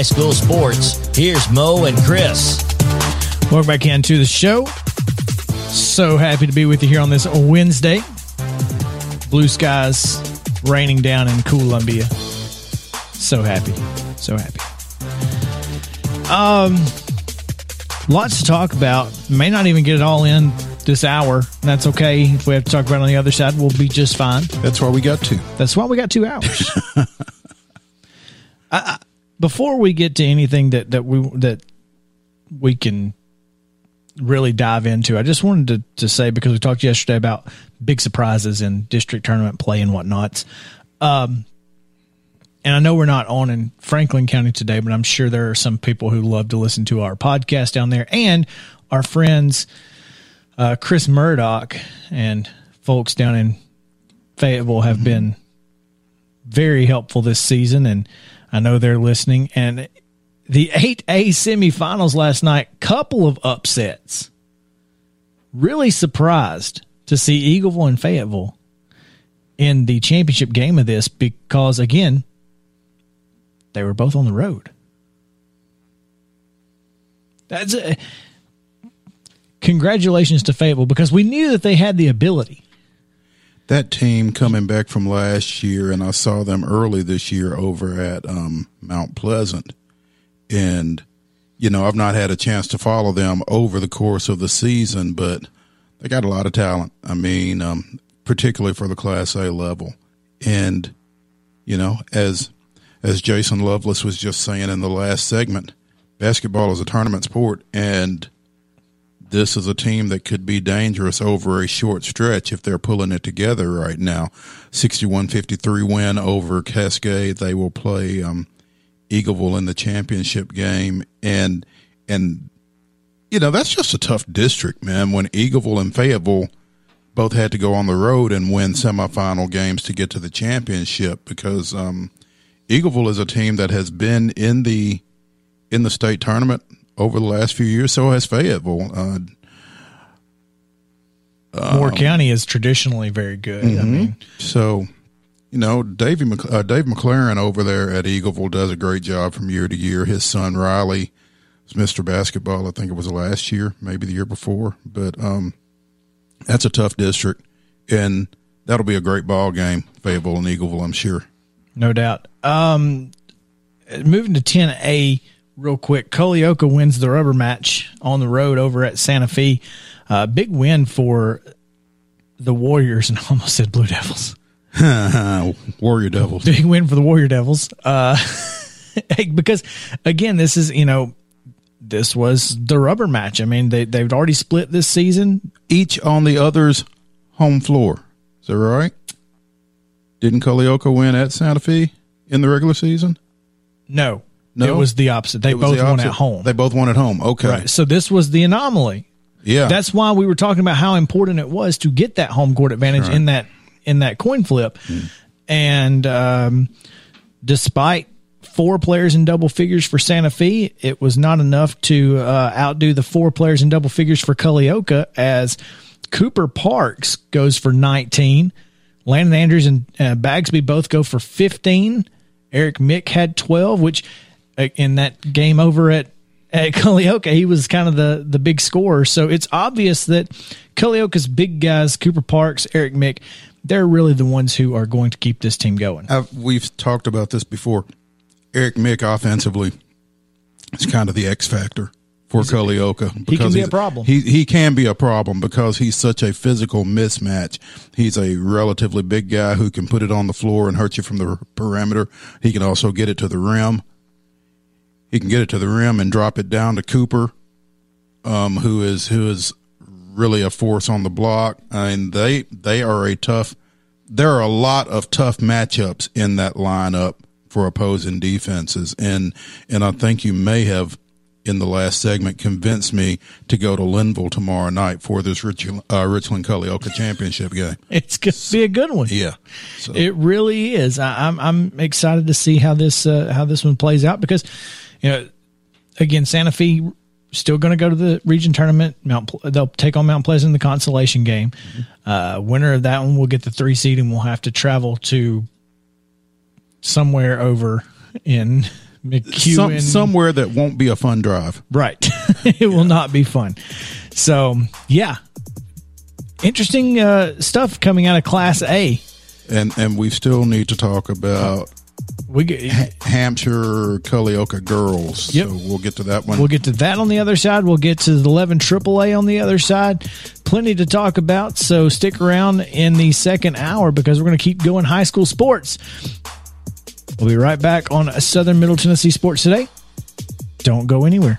high school sports. Here's Mo and Chris. Welcome back into the show. So happy to be with you here on this Wednesday. Blue skies raining down in Columbia. So happy. So happy. Um lots to talk about. May not even get it all in this hour. That's okay. If we have to talk about it on the other side, we'll be just fine. That's why we got two. That's why we got two hours. *laughs* Before we get to anything that that we that we can really dive into, I just wanted to to say because we talked yesterday about big surprises in district tournament play and whatnots. Um, and I know we're not on in Franklin County today, but I'm sure there are some people who love to listen to our podcast down there and our friends uh, Chris Murdoch and folks down in Fayetteville have been very helpful this season, and I know they're listening. And the 8A semifinals last night, couple of upsets. Really surprised to see Eagleville and Fayetteville in the championship game of this because, again, they were both on the road. That's a, congratulations to Fayetteville because we knew that they had the ability. That team coming back from last year, and I saw them early this year over at um, Mount Pleasant. And, you know, I've not had a chance to follow them over the course of the season, but they got a lot of talent. I mean, um, particularly for the Class A level. And, you know, as as Jason Lovelace was just saying in the last segment, basketball is a tournament sport, and this is a team that could be dangerous over a short stretch if they're pulling it together right now. 61-53 win over Cascade. They will play um, Eagleville in the championship game, and and you know that's just a tough district, man. When Eagleville and Fayetteville both had to go on the road and win semifinal games to get to the championship because um, Eagleville is a team that has been in the in the state tournament over the last few years. So has Fayetteville. Uh, Moore County is traditionally very good. I mean, so, you know, Davey uh, Dave McLaren over there at Eagleville does a great job from year to year. His son Riley was Mr. Basketball. I think it was last year, maybe the year before. But um, that's a tough district, and that'll be a great ball game, Fayetteville and Eagleville, I'm sure. No doubt. Um, moving to 10A real quick. Culleoka wins the rubber match on the road over at Santa Fe. Uh, big win for the Warriors, and *laughs* I almost said Blue Devils. *laughs* Warrior Devils. Big win for the Warrior Devils. Uh, *laughs* because again, this is you know this was the rubber match. I mean, they they've already split this season. Each on the other's home floor. Is that right? Didn't Culleoka win at Santa Fe in the regular season? No, No? it was the opposite. They both the won at home. They both won at home. Okay. right. So this was the anomaly. Yeah. That's why we were talking about how important it was to get that home court advantage in that in that coin flip. And um, despite four players in double figures for Santa Fe, it was not enough to uh, outdo the four players in double figures for Culleoka as Cooper Parks goes for 19. Landon Andrews and uh, Bagsby both go for 15. Eric Mick had 12, which Uh, in that game over at at *laughs* Culleoka, he was kind of the the big scorer. So it's obvious that Culleoka's big guys, Cooper Parks, Eric Mick, they're really the ones who are going to keep this team going. I've, we've talked about this before. Eric Mick offensively is kind of the X factor for Culleoka. He can be he's- a problem. He he can be a problem because he's such a physical mismatch. He's a relatively big guy who can put it on the floor and hurt you from the perimeter. He can also get it to the rim. He can get it to the rim and drop it down to Cooper, um, who is who is really a force on the block. I mean, they they are a tough. There are a lot of tough matchups in that lineup for opposing defenses, and and I think you may have in the last segment convinced me to go to Lynnville tomorrow night for this Richland, uh, Richland Culleoka championship game. *laughs* It's going to be a good one. Yeah, so It really is. I, I'm I'm excited to see how this uh, how this one plays out because you know again Santa Fe still going to go to the region tournament. Mount they'll take on Mount Pleasant in the consolation game. Uh, winner of that one will get the three seed and we'll have to travel to somewhere over in *laughs* McEwen. some, somewhere that won't be a fun drive. Right. *laughs* it will not be fun. So yeah, interesting uh, stuff coming out of Class A. And and we still need to talk about We get, Hampshire Culleoka girls. Yep. So we'll get to that one. We'll get to that on the other side. We'll get to the 11 AAA on the other side. Plenty to talk about. So stick around in the second hour because we're going to keep going high school sports. We'll be right back on Southern Middle Tennessee Sports Today. Don't go anywhere.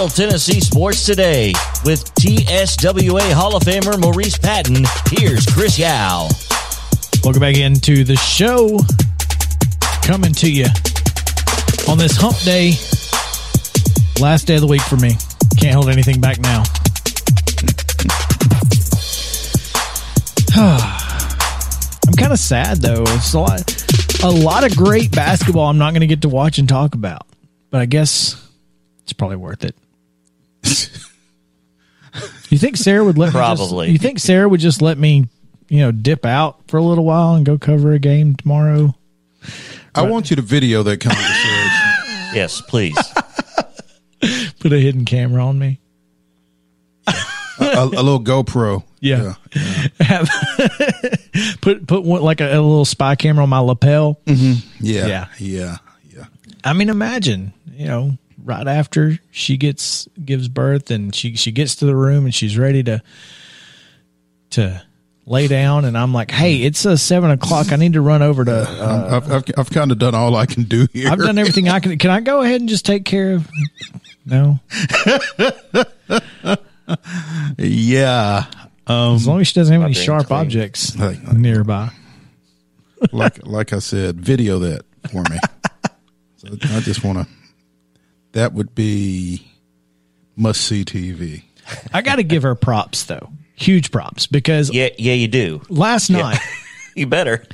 Middle Tennessee Sports Today with TSWA Hall of Famer Maurice Patton. Here's Chris Yao. Welcome back into the show. Coming to you on this hump day, last day of the week for me. Can't hold anything back now. *sighs* I'm kind of sad though. It's a lot, a lot of great basketball I'm not going to get to watch and talk about, but I guess it's probably worth it you think Sarah would let Me Probably. just, you think Sarah would just let me, you know, dip out for a little while and go cover a game tomorrow? I want you to video that conversation. *laughs* Yes, please. Put a hidden camera on me. a, a little GoPro. Yeah. Have *laughs* put put one, like a, a little spy camera on my lapel. Yeah. Yeah. Yeah. Yeah. Yeah. I mean, imagine, you know, right after she gets gives birth and she she gets to the room and she's ready to to lay down, and I'm like, hey, it's uh, seven o'clock. I need to run over to. Uh, I've, I've, I've kind of done all I can do here. I've done everything I can. Can I go ahead and just take care of? No, Yeah. as long as she doesn't have any sharp clean. objects *laughs* Like- nearby. like like I said, video that for me. *laughs* so I just want to. That would be must see TV. I got to give her props though, huge props because Yeah, yeah, you do. last night. *laughs* You better.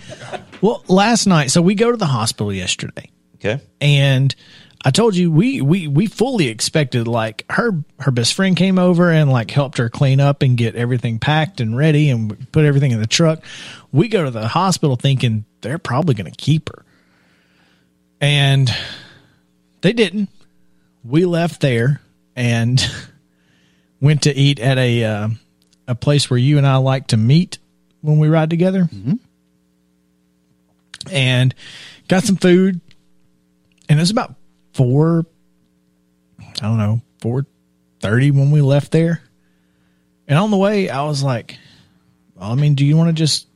Well, last night, so we go to the hospital yesterday. Okay. and I told you we we we fully expected like her her best friend came over and like helped her clean up and get everything packed and ready and put everything in the truck. We go to the hospital thinking they're probably going to keep her. And they didn't. We left there and *laughs* went to eat at a uh, a place where you and I like to meet when we ride together. And got some food and it was about four i don't know four thirty when we left there and on the way i was like well, i mean do you want to just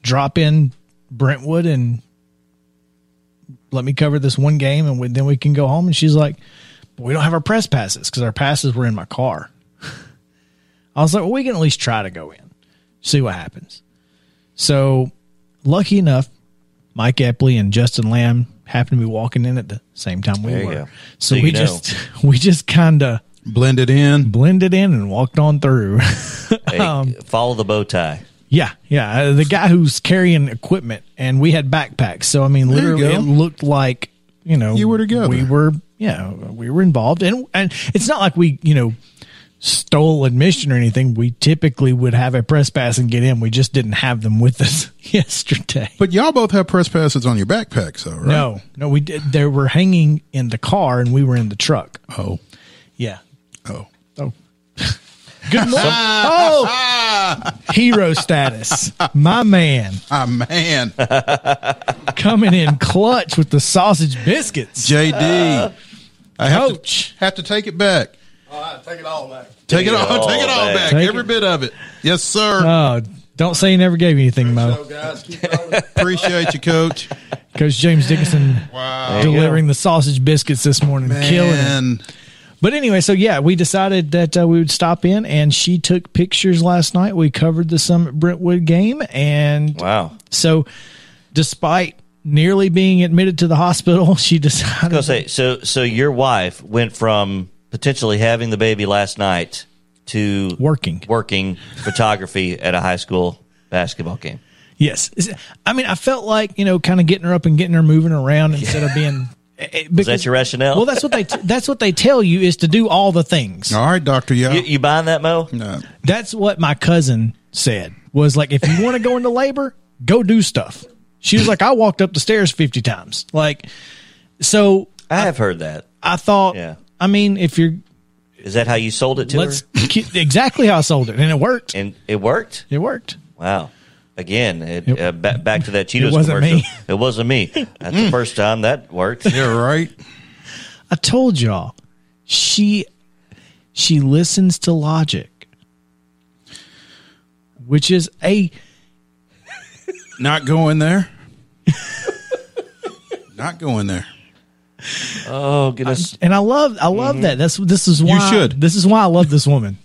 drop in brentwood and let me cover this one game and we, then we can go home and she's like we don't have our press passes because our passes were in my car *laughs* i was like well we can at least try to go in see what happens so lucky enough Mike Epley and Justin Lamb happened to be walking in at the same time we There were. So, So we you know. just *laughs* we just kind of Blended in. blended in and walked on through. *laughs* Hey, Um, follow the bow tie. Yeah, yeah. Uh, the guy who's carrying equipment and we had backpacks. So I mean, literally, it looked like you know You were together. We were, yeah, we were involved, and and it's not like we you know stole admission or anything. We typically would have a press pass and get in. We just didn't have them with us *laughs* yesterday. But y'all both have press passes on your backpacks, though, right? No, no, we did. They were hanging in the car, and we were in the truck. Oh. Yeah. Oh. Oh. *laughs* Good *laughs* morning. oh, hero status. My man My man. *laughs* coming in clutch with the sausage biscuits. JD. I have Coach. to, have to take it back. All right, Take it all back. Take it all, all take it all back. back. Every it. bit of it. Yes, sir. Oh, don't say you never gave me anything, Mo. So, guys, keep rolling. *laughs* Appreciate you, coach. Coach James Dickinson Wow. delivering the sausage biscuits this morning, killing it. But anyway, so yeah, we decided that uh, we would stop in, and she took pictures last night. We covered the Summit Brentwood game, and Wow. So, despite nearly being admitted to the hospital, *laughs* she decided. Go say so. So your wife went from potentially having the baby last night to Working. working photography at a high school basketball game. Yes, I mean, I felt like you know, kind of getting her up and getting her moving around instead of being. Eh, eh, Was that your rationale? Well, that's what they t- that's what they tell you is to do all the things. All right, Doctor. Yeah. you, you buying that, Mo? no. That's what my cousin said. Was like, if you want to go into labor, go do stuff. She was like, I walked up the stairs fifty times. Like, so I have heard that. I thought. Yeah. I mean, if you're Is that how you sold it to let's her? exactly how I sold it, and it worked. And it worked. It worked. Wow. Again, it, It- uh, ba- back to that Cheetos wasn't commercial. me. It wasn't me. That's the first time that worked. *laughs* You're right. I told y'all, she she listens to logic, which is a Not going there. Not going there. Oh goodness! and I love I love that. That's this is why you should. This is why I love this woman.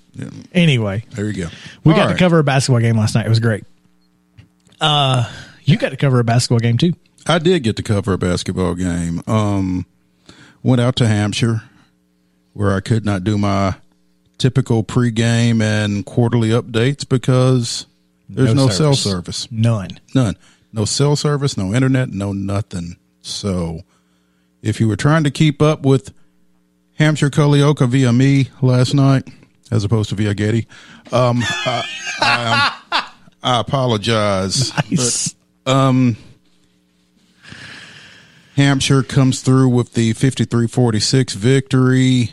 Anyway, There you go. we All got to cover a basketball game last night. It was great. Uh, you got to cover a basketball game too. I did get to cover a basketball game. Um, went out to Hampshire, where I could not do my typical pregame and quarterly updates because There's No no, cell service. None. None. No cell service, no internet, no nothing. So if you were trying to keep up with Hampshire Culleoka via me last night, as opposed to via Getty, um, I, I, um, I apologize. Nice. Um, Hampshire comes through with the 53-46 victory,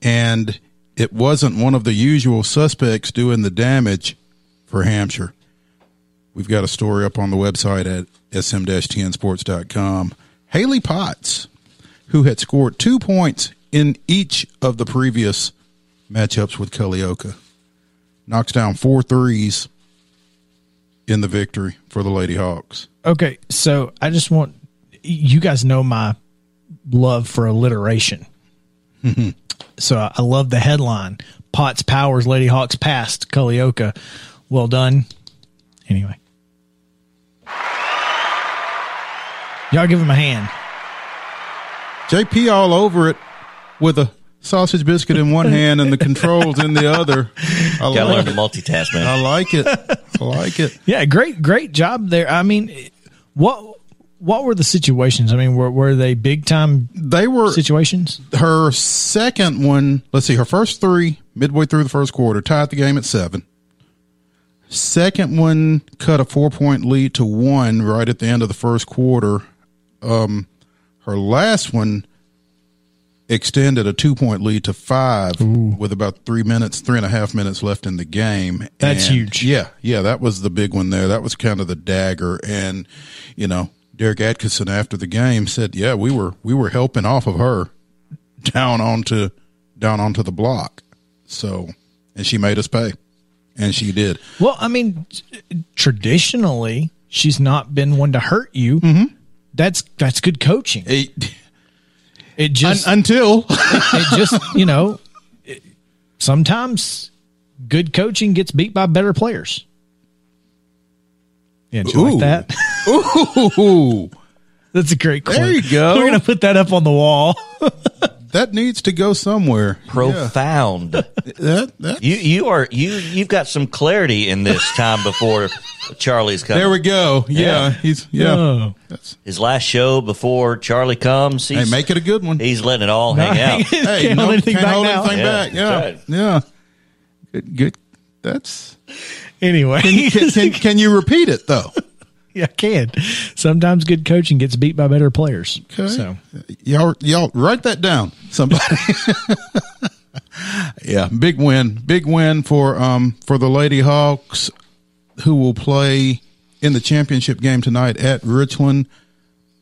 and it wasn't one of the usual suspects doing the damage for Hampshire. We've got a story up on the website at sm-tnsports.com. Haley Potts, who had scored two points in each of the previous matchups with Culleoka, knocks down four threes in the victory for the Lady Hawks. Okay, so I just want you guys know my love for alliteration. *laughs* so I, I love the headline: Potts Powers Lady Hawks past Culleoka. Well done. Anyway, y'all give him a hand. JP all over it with a sausage biscuit in one hand and the controls in the other. I Got to learn like to it. multitask, man. I like it. I like it. *laughs* Yeah, great, great job there. I mean, what what were the situations? I mean, were were they big time They were situations? her second one. Let's see, her first three midway through the first quarter tied the game at seven. Second one cut a four point lead to one right at the end of the first quarter. Um, her last one extended a two point lead to five with about three minutes, three and a half minutes left in the game. That's And, huge. Yeah, yeah, that was the big one there. That was kind of the dagger. And you know, Derek Atkinson after the game said, "Yeah, we were we were helping off of her down onto down onto the block." So, and she made us pay, and she did. Well, I mean, traditionally, she's not been one to hurt you. Mm-hmm. That's that's good coaching. It- *laughs* It just un- until it just you know it- sometimes good coaching gets beat by better players. Yeah, you like that? *laughs* Ooh, That's a great quote. There you go. We're gonna put that up on the wall. *laughs* that needs to go somewhere. Profound. That, that You you are you you've got some clarity in this time before Charlie's coming. there we go. Yeah, Yeah. he's yeah. Oh. His last show before Charlie comes. hey, make it a good one. he's letting it all hang out. *laughs* Hey, Can't no, hold anything can't back hold anything Yeah, back. Yeah, that's right. yeah. Good, good. That's Anyway, can, can, can you repeat it though? *laughs* *laughs* yeah, I can. Sometimes good coaching gets beat by better players. Okay. So Y'all, y'all write that down. Somebody. *laughs* yeah, big win, big win for um for the Lady Hawks, who will play in the championship game tonight at Richland.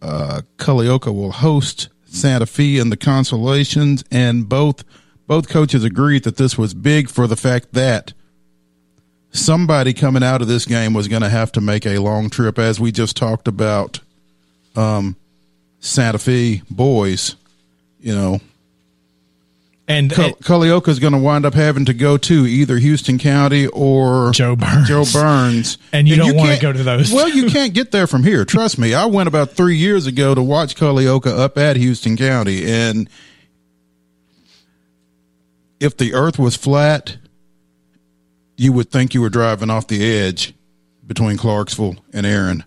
Uh, Culleoka will host Santa Fe in the consolations, and both both coaches agreed that this was big for the fact that somebody coming out of this game was going to have to make a long trip, as we just talked about. Um, Santa Fe boys, you know, and Culleoka is going to wind up having to go to either Houston County or Jo Byrns. Jo Byrns, *laughs* And you don't wanna go to those. Well, you can't get there from here. Trust me. I went about three years ago to watch Culleoka up at Houston County, and if the Earth was flat, you would think you were driving off the edge between Clarksville and Erin.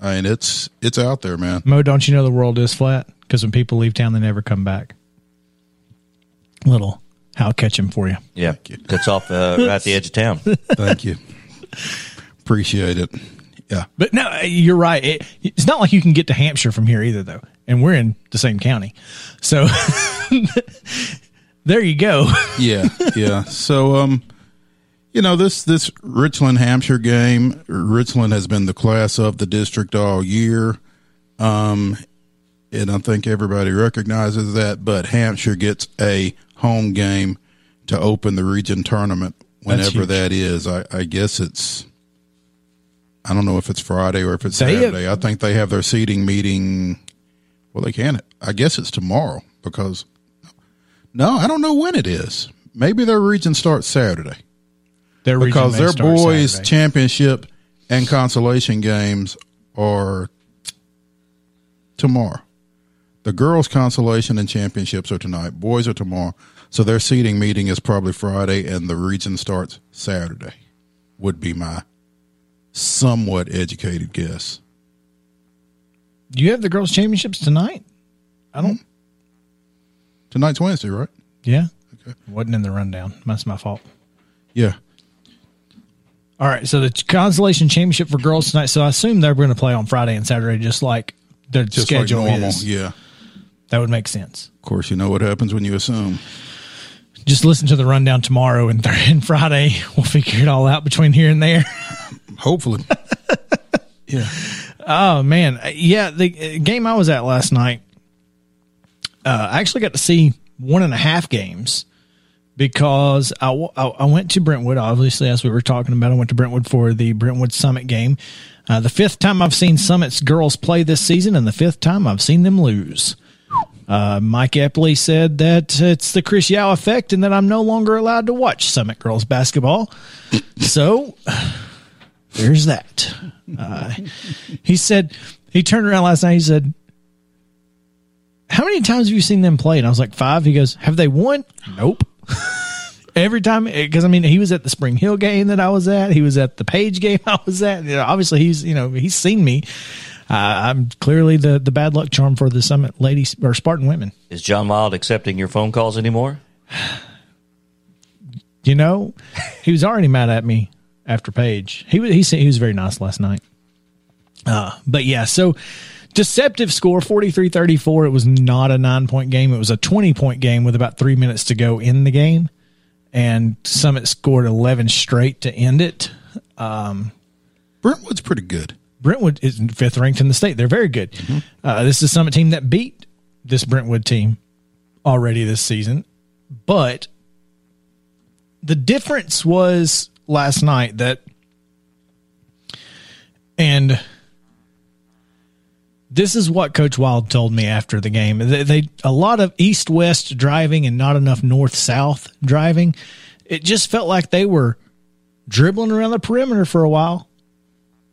I mean, it's it's out there, man. Mo, don't you know the world is flat? Because when people leave town, they never come back. Little how catch him for you. Yeah, cuts off uh, right at the edge of town. *laughs* Thank you. Appreciate it. Yeah. But no, you're right. It, it's not like you can get to Hampshire from here either, though. And we're in the same county. So *laughs* there you go. yeah, yeah. So, um, you know this this Richland Hampshire game. Richland has been the class of the district all year, um, and I think everybody recognizes that. But Hampshire gets a home game to open the region tournament whenever that is. I, I guess it's. I don't know if it's Friday or if it's They have- Saturday. I think they have their seating meeting. Well, they can't. I guess it's tomorrow because no, I don't know when it is. Maybe their region starts Saturday Their because their boys Saturday. championship and consolation games are tomorrow. The girls consolation and championships are tonight. Boys are tomorrow. So their seating meeting is probably Friday and the region starts Saturday. Would be my somewhat educated guess. You have the girls' championships tonight. I don't. Hmm. Tonight's Wednesday, right? Yeah. Okay. Wasn't in the rundown. That's my fault. Yeah. All right. So the consolation championship for girls tonight. So I assume they're going to play on Friday and Saturday, just like their Just like schedule normal. is. Yeah. That would make sense. Of course, you know what happens when you assume. Just listen to the rundown tomorrow and, th- and Friday. *laughs* We'll figure it all out between here and there. *laughs* Hopefully. *laughs* yeah. Oh man, yeah. The uh, game I was at last night, uh, I actually got to see one and a half games because I I went to Brentwood. Obviously, as we were talking about, I went to Brentwood for the Brentwood Summit game. Uh, the fifth time I've seen Summit's girls play this season, and the fifth time I've seen them lose. Uh, Mike Epley said that it's the Chris Yao effect, and that I'm no longer allowed to watch Summit girls basketball. so there's that. Uh, he said he turned around last night. He said, "How many times have you seen them play?" And I was like, five. He goes, "Have they won?" Nope. Every time, because I mean, he was at the Spring Hill game that I was at. He was at the Page game *laughs* I was at. You know, obviously, he's you know he's seen me. Uh, I'm clearly the the bad luck charm for the Summit ladies or Spartan women. Is John Wild accepting your phone calls anymore? You know, he was already mad at me after Page. He was he he was very nice last night. Uh, but yeah, so deceptive score 43-34. It was not a 9-point game. It was a 20-point game with about 3 minutes to go in the game and Summit scored 11 straight to end it. Um, Brentwood's pretty good. Brentwood is fifth ranked in the state. They're very good. Uh, this is a Summit team that beat this Brentwood team already this season, but the difference was last night that, and this is what Coach Wild told me after the game. They, they a lot of east west driving and not enough north south driving. It just felt like they were dribbling around the perimeter for a while.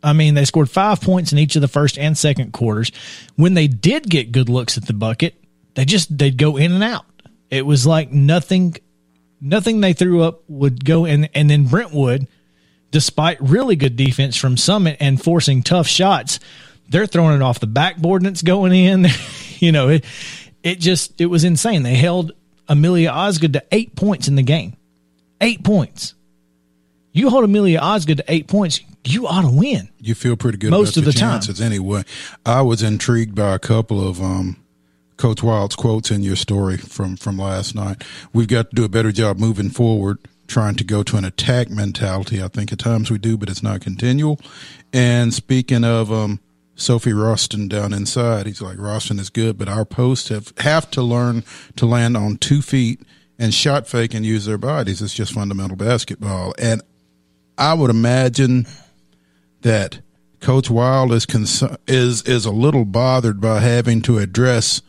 I mean, they scored five points in each of the first and second quarters. When they did get good looks at the bucket, they just they'd go in and out. It was like nothing, nothing they threw up would go in. And then Brentwood, despite really good defense from Summit and forcing tough shots, they're throwing it off the backboard and it's going in. *laughs* you know, it it just it was insane. They held Amelia Osgood to eight points in the game. Eight points. You hold Amelia Osgood to eight points, you ought to win. You feel pretty good Most of the, the time. anyway. I was intrigued by a couple of um, Coach Wild's quotes in your story from from last night. We've got to do a better job moving forward, trying to go to an attack mentality. I think at times we do, but it's not continual. And speaking of um, Sophie Roston down inside, he's like Roston is good, but our posts have have to learn to land on two feet and shot fake and use their bodies. It's just fundamental basketball, and I would imagine that Coach Wild is cons- is is a little bothered by having to address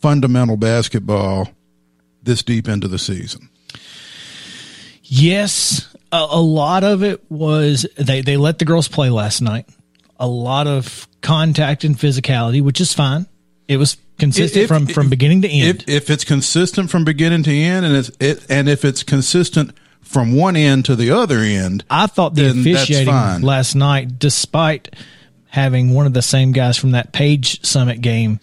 fundamental basketball this deep into the season. Yes, a, a lot of it was they they let the girls play last night. A lot of contact and physicality, which is fine. It was consistent If- from from beginning to end. If if it's consistent from beginning to end, and it's it, and if it's consistent from one end to the other end, I thought the officiating fine. last night, despite having one of the same guys from that Page Summit game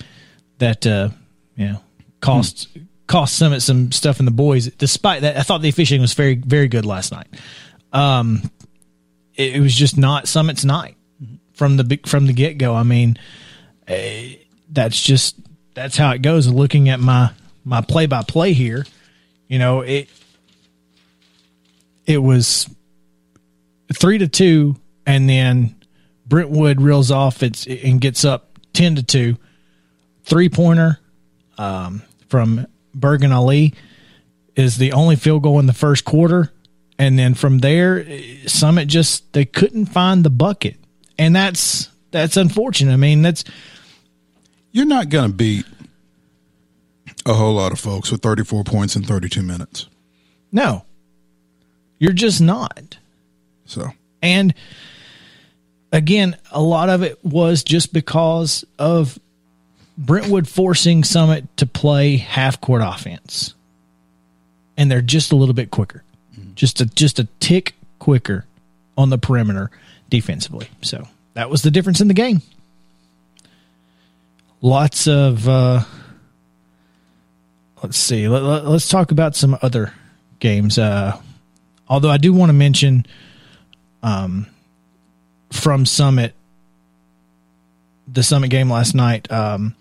that uh, you know cost cost Summit some stuff in the boys. Despite that, I thought the officiating was very very good last night. Um, it, it was just not Summit's night from the from the get go. I mean, eh, that's just that's how it goes. Looking at my my play by play here, you know it it was three to two, and then Brentwood reels off it's and gets up ten to two. Three pointer um, from Bergen Ali is the only field goal in the first quarter, and then from there, eh, Summit just they couldn't find the bucket, and that's that's unfortunate. I mean, that's you're not going to beat a whole lot of folks with 34 points in 32 minutes. no, you're just not. So And again, a lot of it was just because of Brentwood forcing Summit to play half court offense. And they're just a little bit quicker. Mm-hmm. Just a just a tick quicker on the perimeter defensively. So that was the difference in the game. Lots of uh, let's see. Let, let, us talk about some other games. Uh, although I do want to mention um, from Summit, the Summit game last night, um,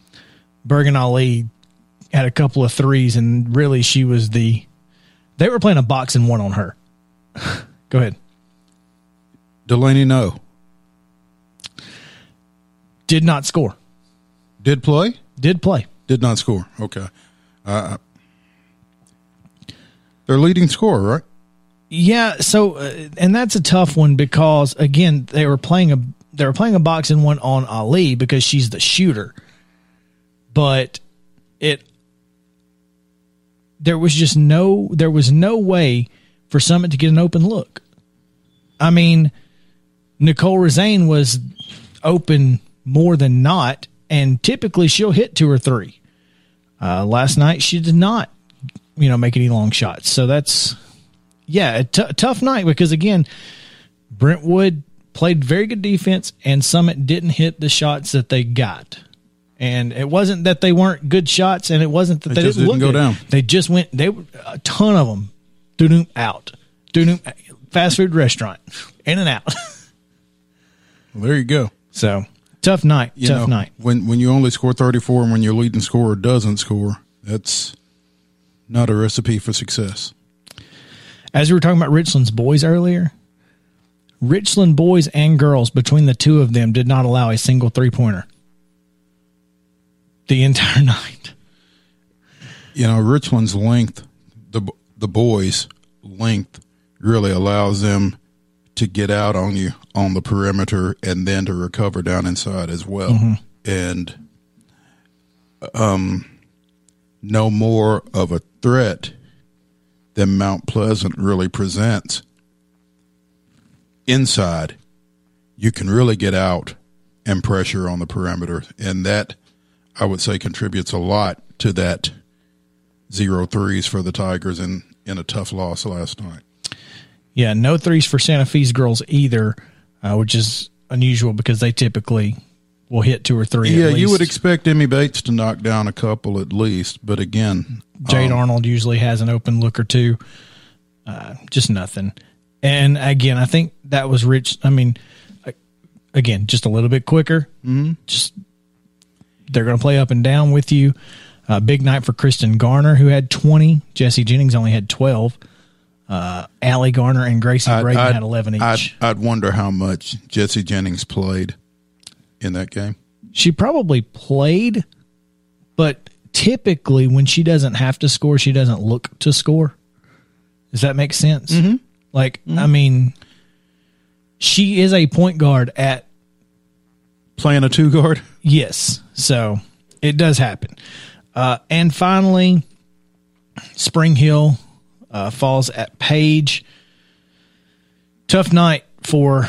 Bergen Ali had a couple of threes, and really she was the. They were playing a box and one on her. *laughs* Go ahead. Delaney, no. Did not score. Did play? Did play. Did not score. Okay. Uh, their leading scorer, right? Yeah. So, uh, and that's a tough one because again, they were playing a they were playing a box and one on Ali because she's the shooter, but it there was just no there was no way for Summit to get an open look. I mean, Nicole Rezane was open more than not, and typically she'll hit two or three. Uh, last night she did not, you know, make any long shots. So that's yeah, a t- tough night because again, Brentwood played very good defense, and Summit didn't hit the shots that they got. And it wasn't that they weren't good shots, and it wasn't that They they, just didn't, didn't look go good. down. They just went. They were a ton of them. Doo out. Doo fast food restaurant. In and out. *laughs* There you go. so tough night. You tough know, night. When when you only score 34 and when your leading scorer doesn't score, that's not a recipe for success. As we were talking about Richland's boys earlier, Richland boys and girls between the two of them did not allow a single three pointer the entire *laughs* night. You know, Richland's length, the the boys' length, really allows them to get out on you on the perimeter and then to recover down inside as well. And um, no more of a threat than Mount Pleasant really presents inside. You can really get out and pressure on the perimeter, and that I would say contributes a lot to that zero threes for the Tigers in in a tough loss last night. Yeah, no threes for Santa Fe's girls either, uh, which is unusual because they typically will hit two or three. Yeah, you would expect Emmy Bates to knock down a couple at least, but again, Jade um, Arnold usually has an open look or two. Uh, just nothing. And again, I think that was Rich. I mean, uh, again, just a little bit quicker. Mm-hmm. Just they're going to play up and down with you. Uh, big night for Kristen Garner, who had 20. Jesse Jennings only had 12. Uh, Allie Garner and Gracie Braden I'd- had 11 each. I'd, I'd wonder how much Jesse Jennings played in that game. she probably played, but typically when she doesn't have to score, she doesn't look to score. Does that make sense? Mm-hmm. Like, I mean, she is a point guard at Playing a two guard, yes, so it does happen. Uh, and finally, Spring Hill uh, falls at Page. Tough night for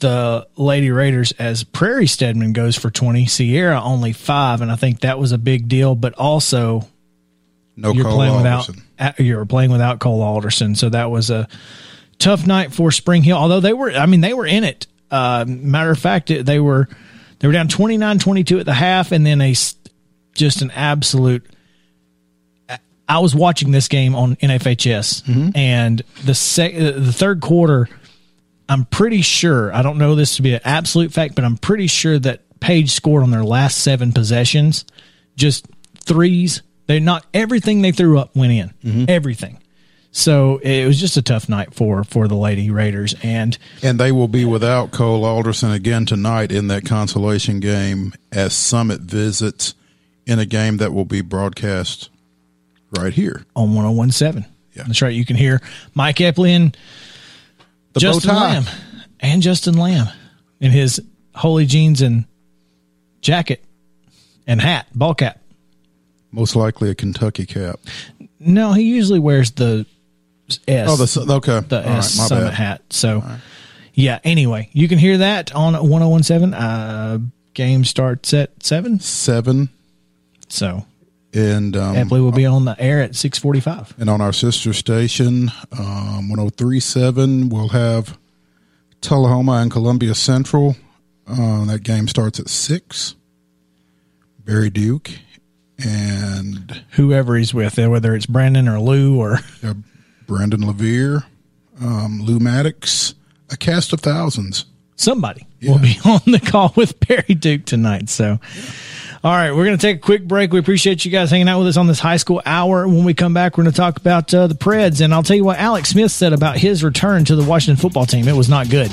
the Lady Raiders as Prairie Stedman goes for 20, Sierra only five, and I think that was a big deal. But also, no you're Cole playing without Alderson. you're playing without Cole Alderson, so that was a tough night for Spring Hill. Although they were, I mean, they were in it. Uh, matter of fact, it- they were they were down 29-22 at the half, and then a just an absolute. I was watching this game on NFHS, mm-hmm. and the sec- the third quarter. I'm pretty sure. I don't know this to be an absolute fact, but I'm pretty sure that Page scored on their last seven possessions, just threes. They not everything they threw up went in. Mm-hmm. Everything. So it was just a tough night for for the Lady Raiders, and And they will be without Cole Alderson again tonight in that consolation game as Summit visits in a game that will be broadcast right here. on 1017. Yeah. That's right. You can hear Mike Epley and The Justin. Lamb and Justin Lamb in his holy jeans and jacket and hat, ball cap. Most likely a Kentucky cap. No, he usually wears the S. Oh, the okay. the All S right, my Summit bad. hat. So, yeah. Anyway, you can hear that on 1017. Uh, game starts at seven. Seven So and um, Epley will be on the air at 645. and on our sister station, um, 1037, we'll have Tullahoma and Columbia Central. Uh, that game starts at six. Barry Duke and Whoever he's with, uh, whether it's Brandon or Lou or *laughs* uh, Brandon Levere, um, Lou Maddox, a cast of thousands. somebody will be *laughs* on the call with Barry Duke tonight. So, all right, we're going to take a quick break. We appreciate you guys hanging out with us on this high school hour. When we come back, we're going to talk about uh, the Preds, and I'll tell you what Alex Smith said about his return to the Washington football team. It was not good.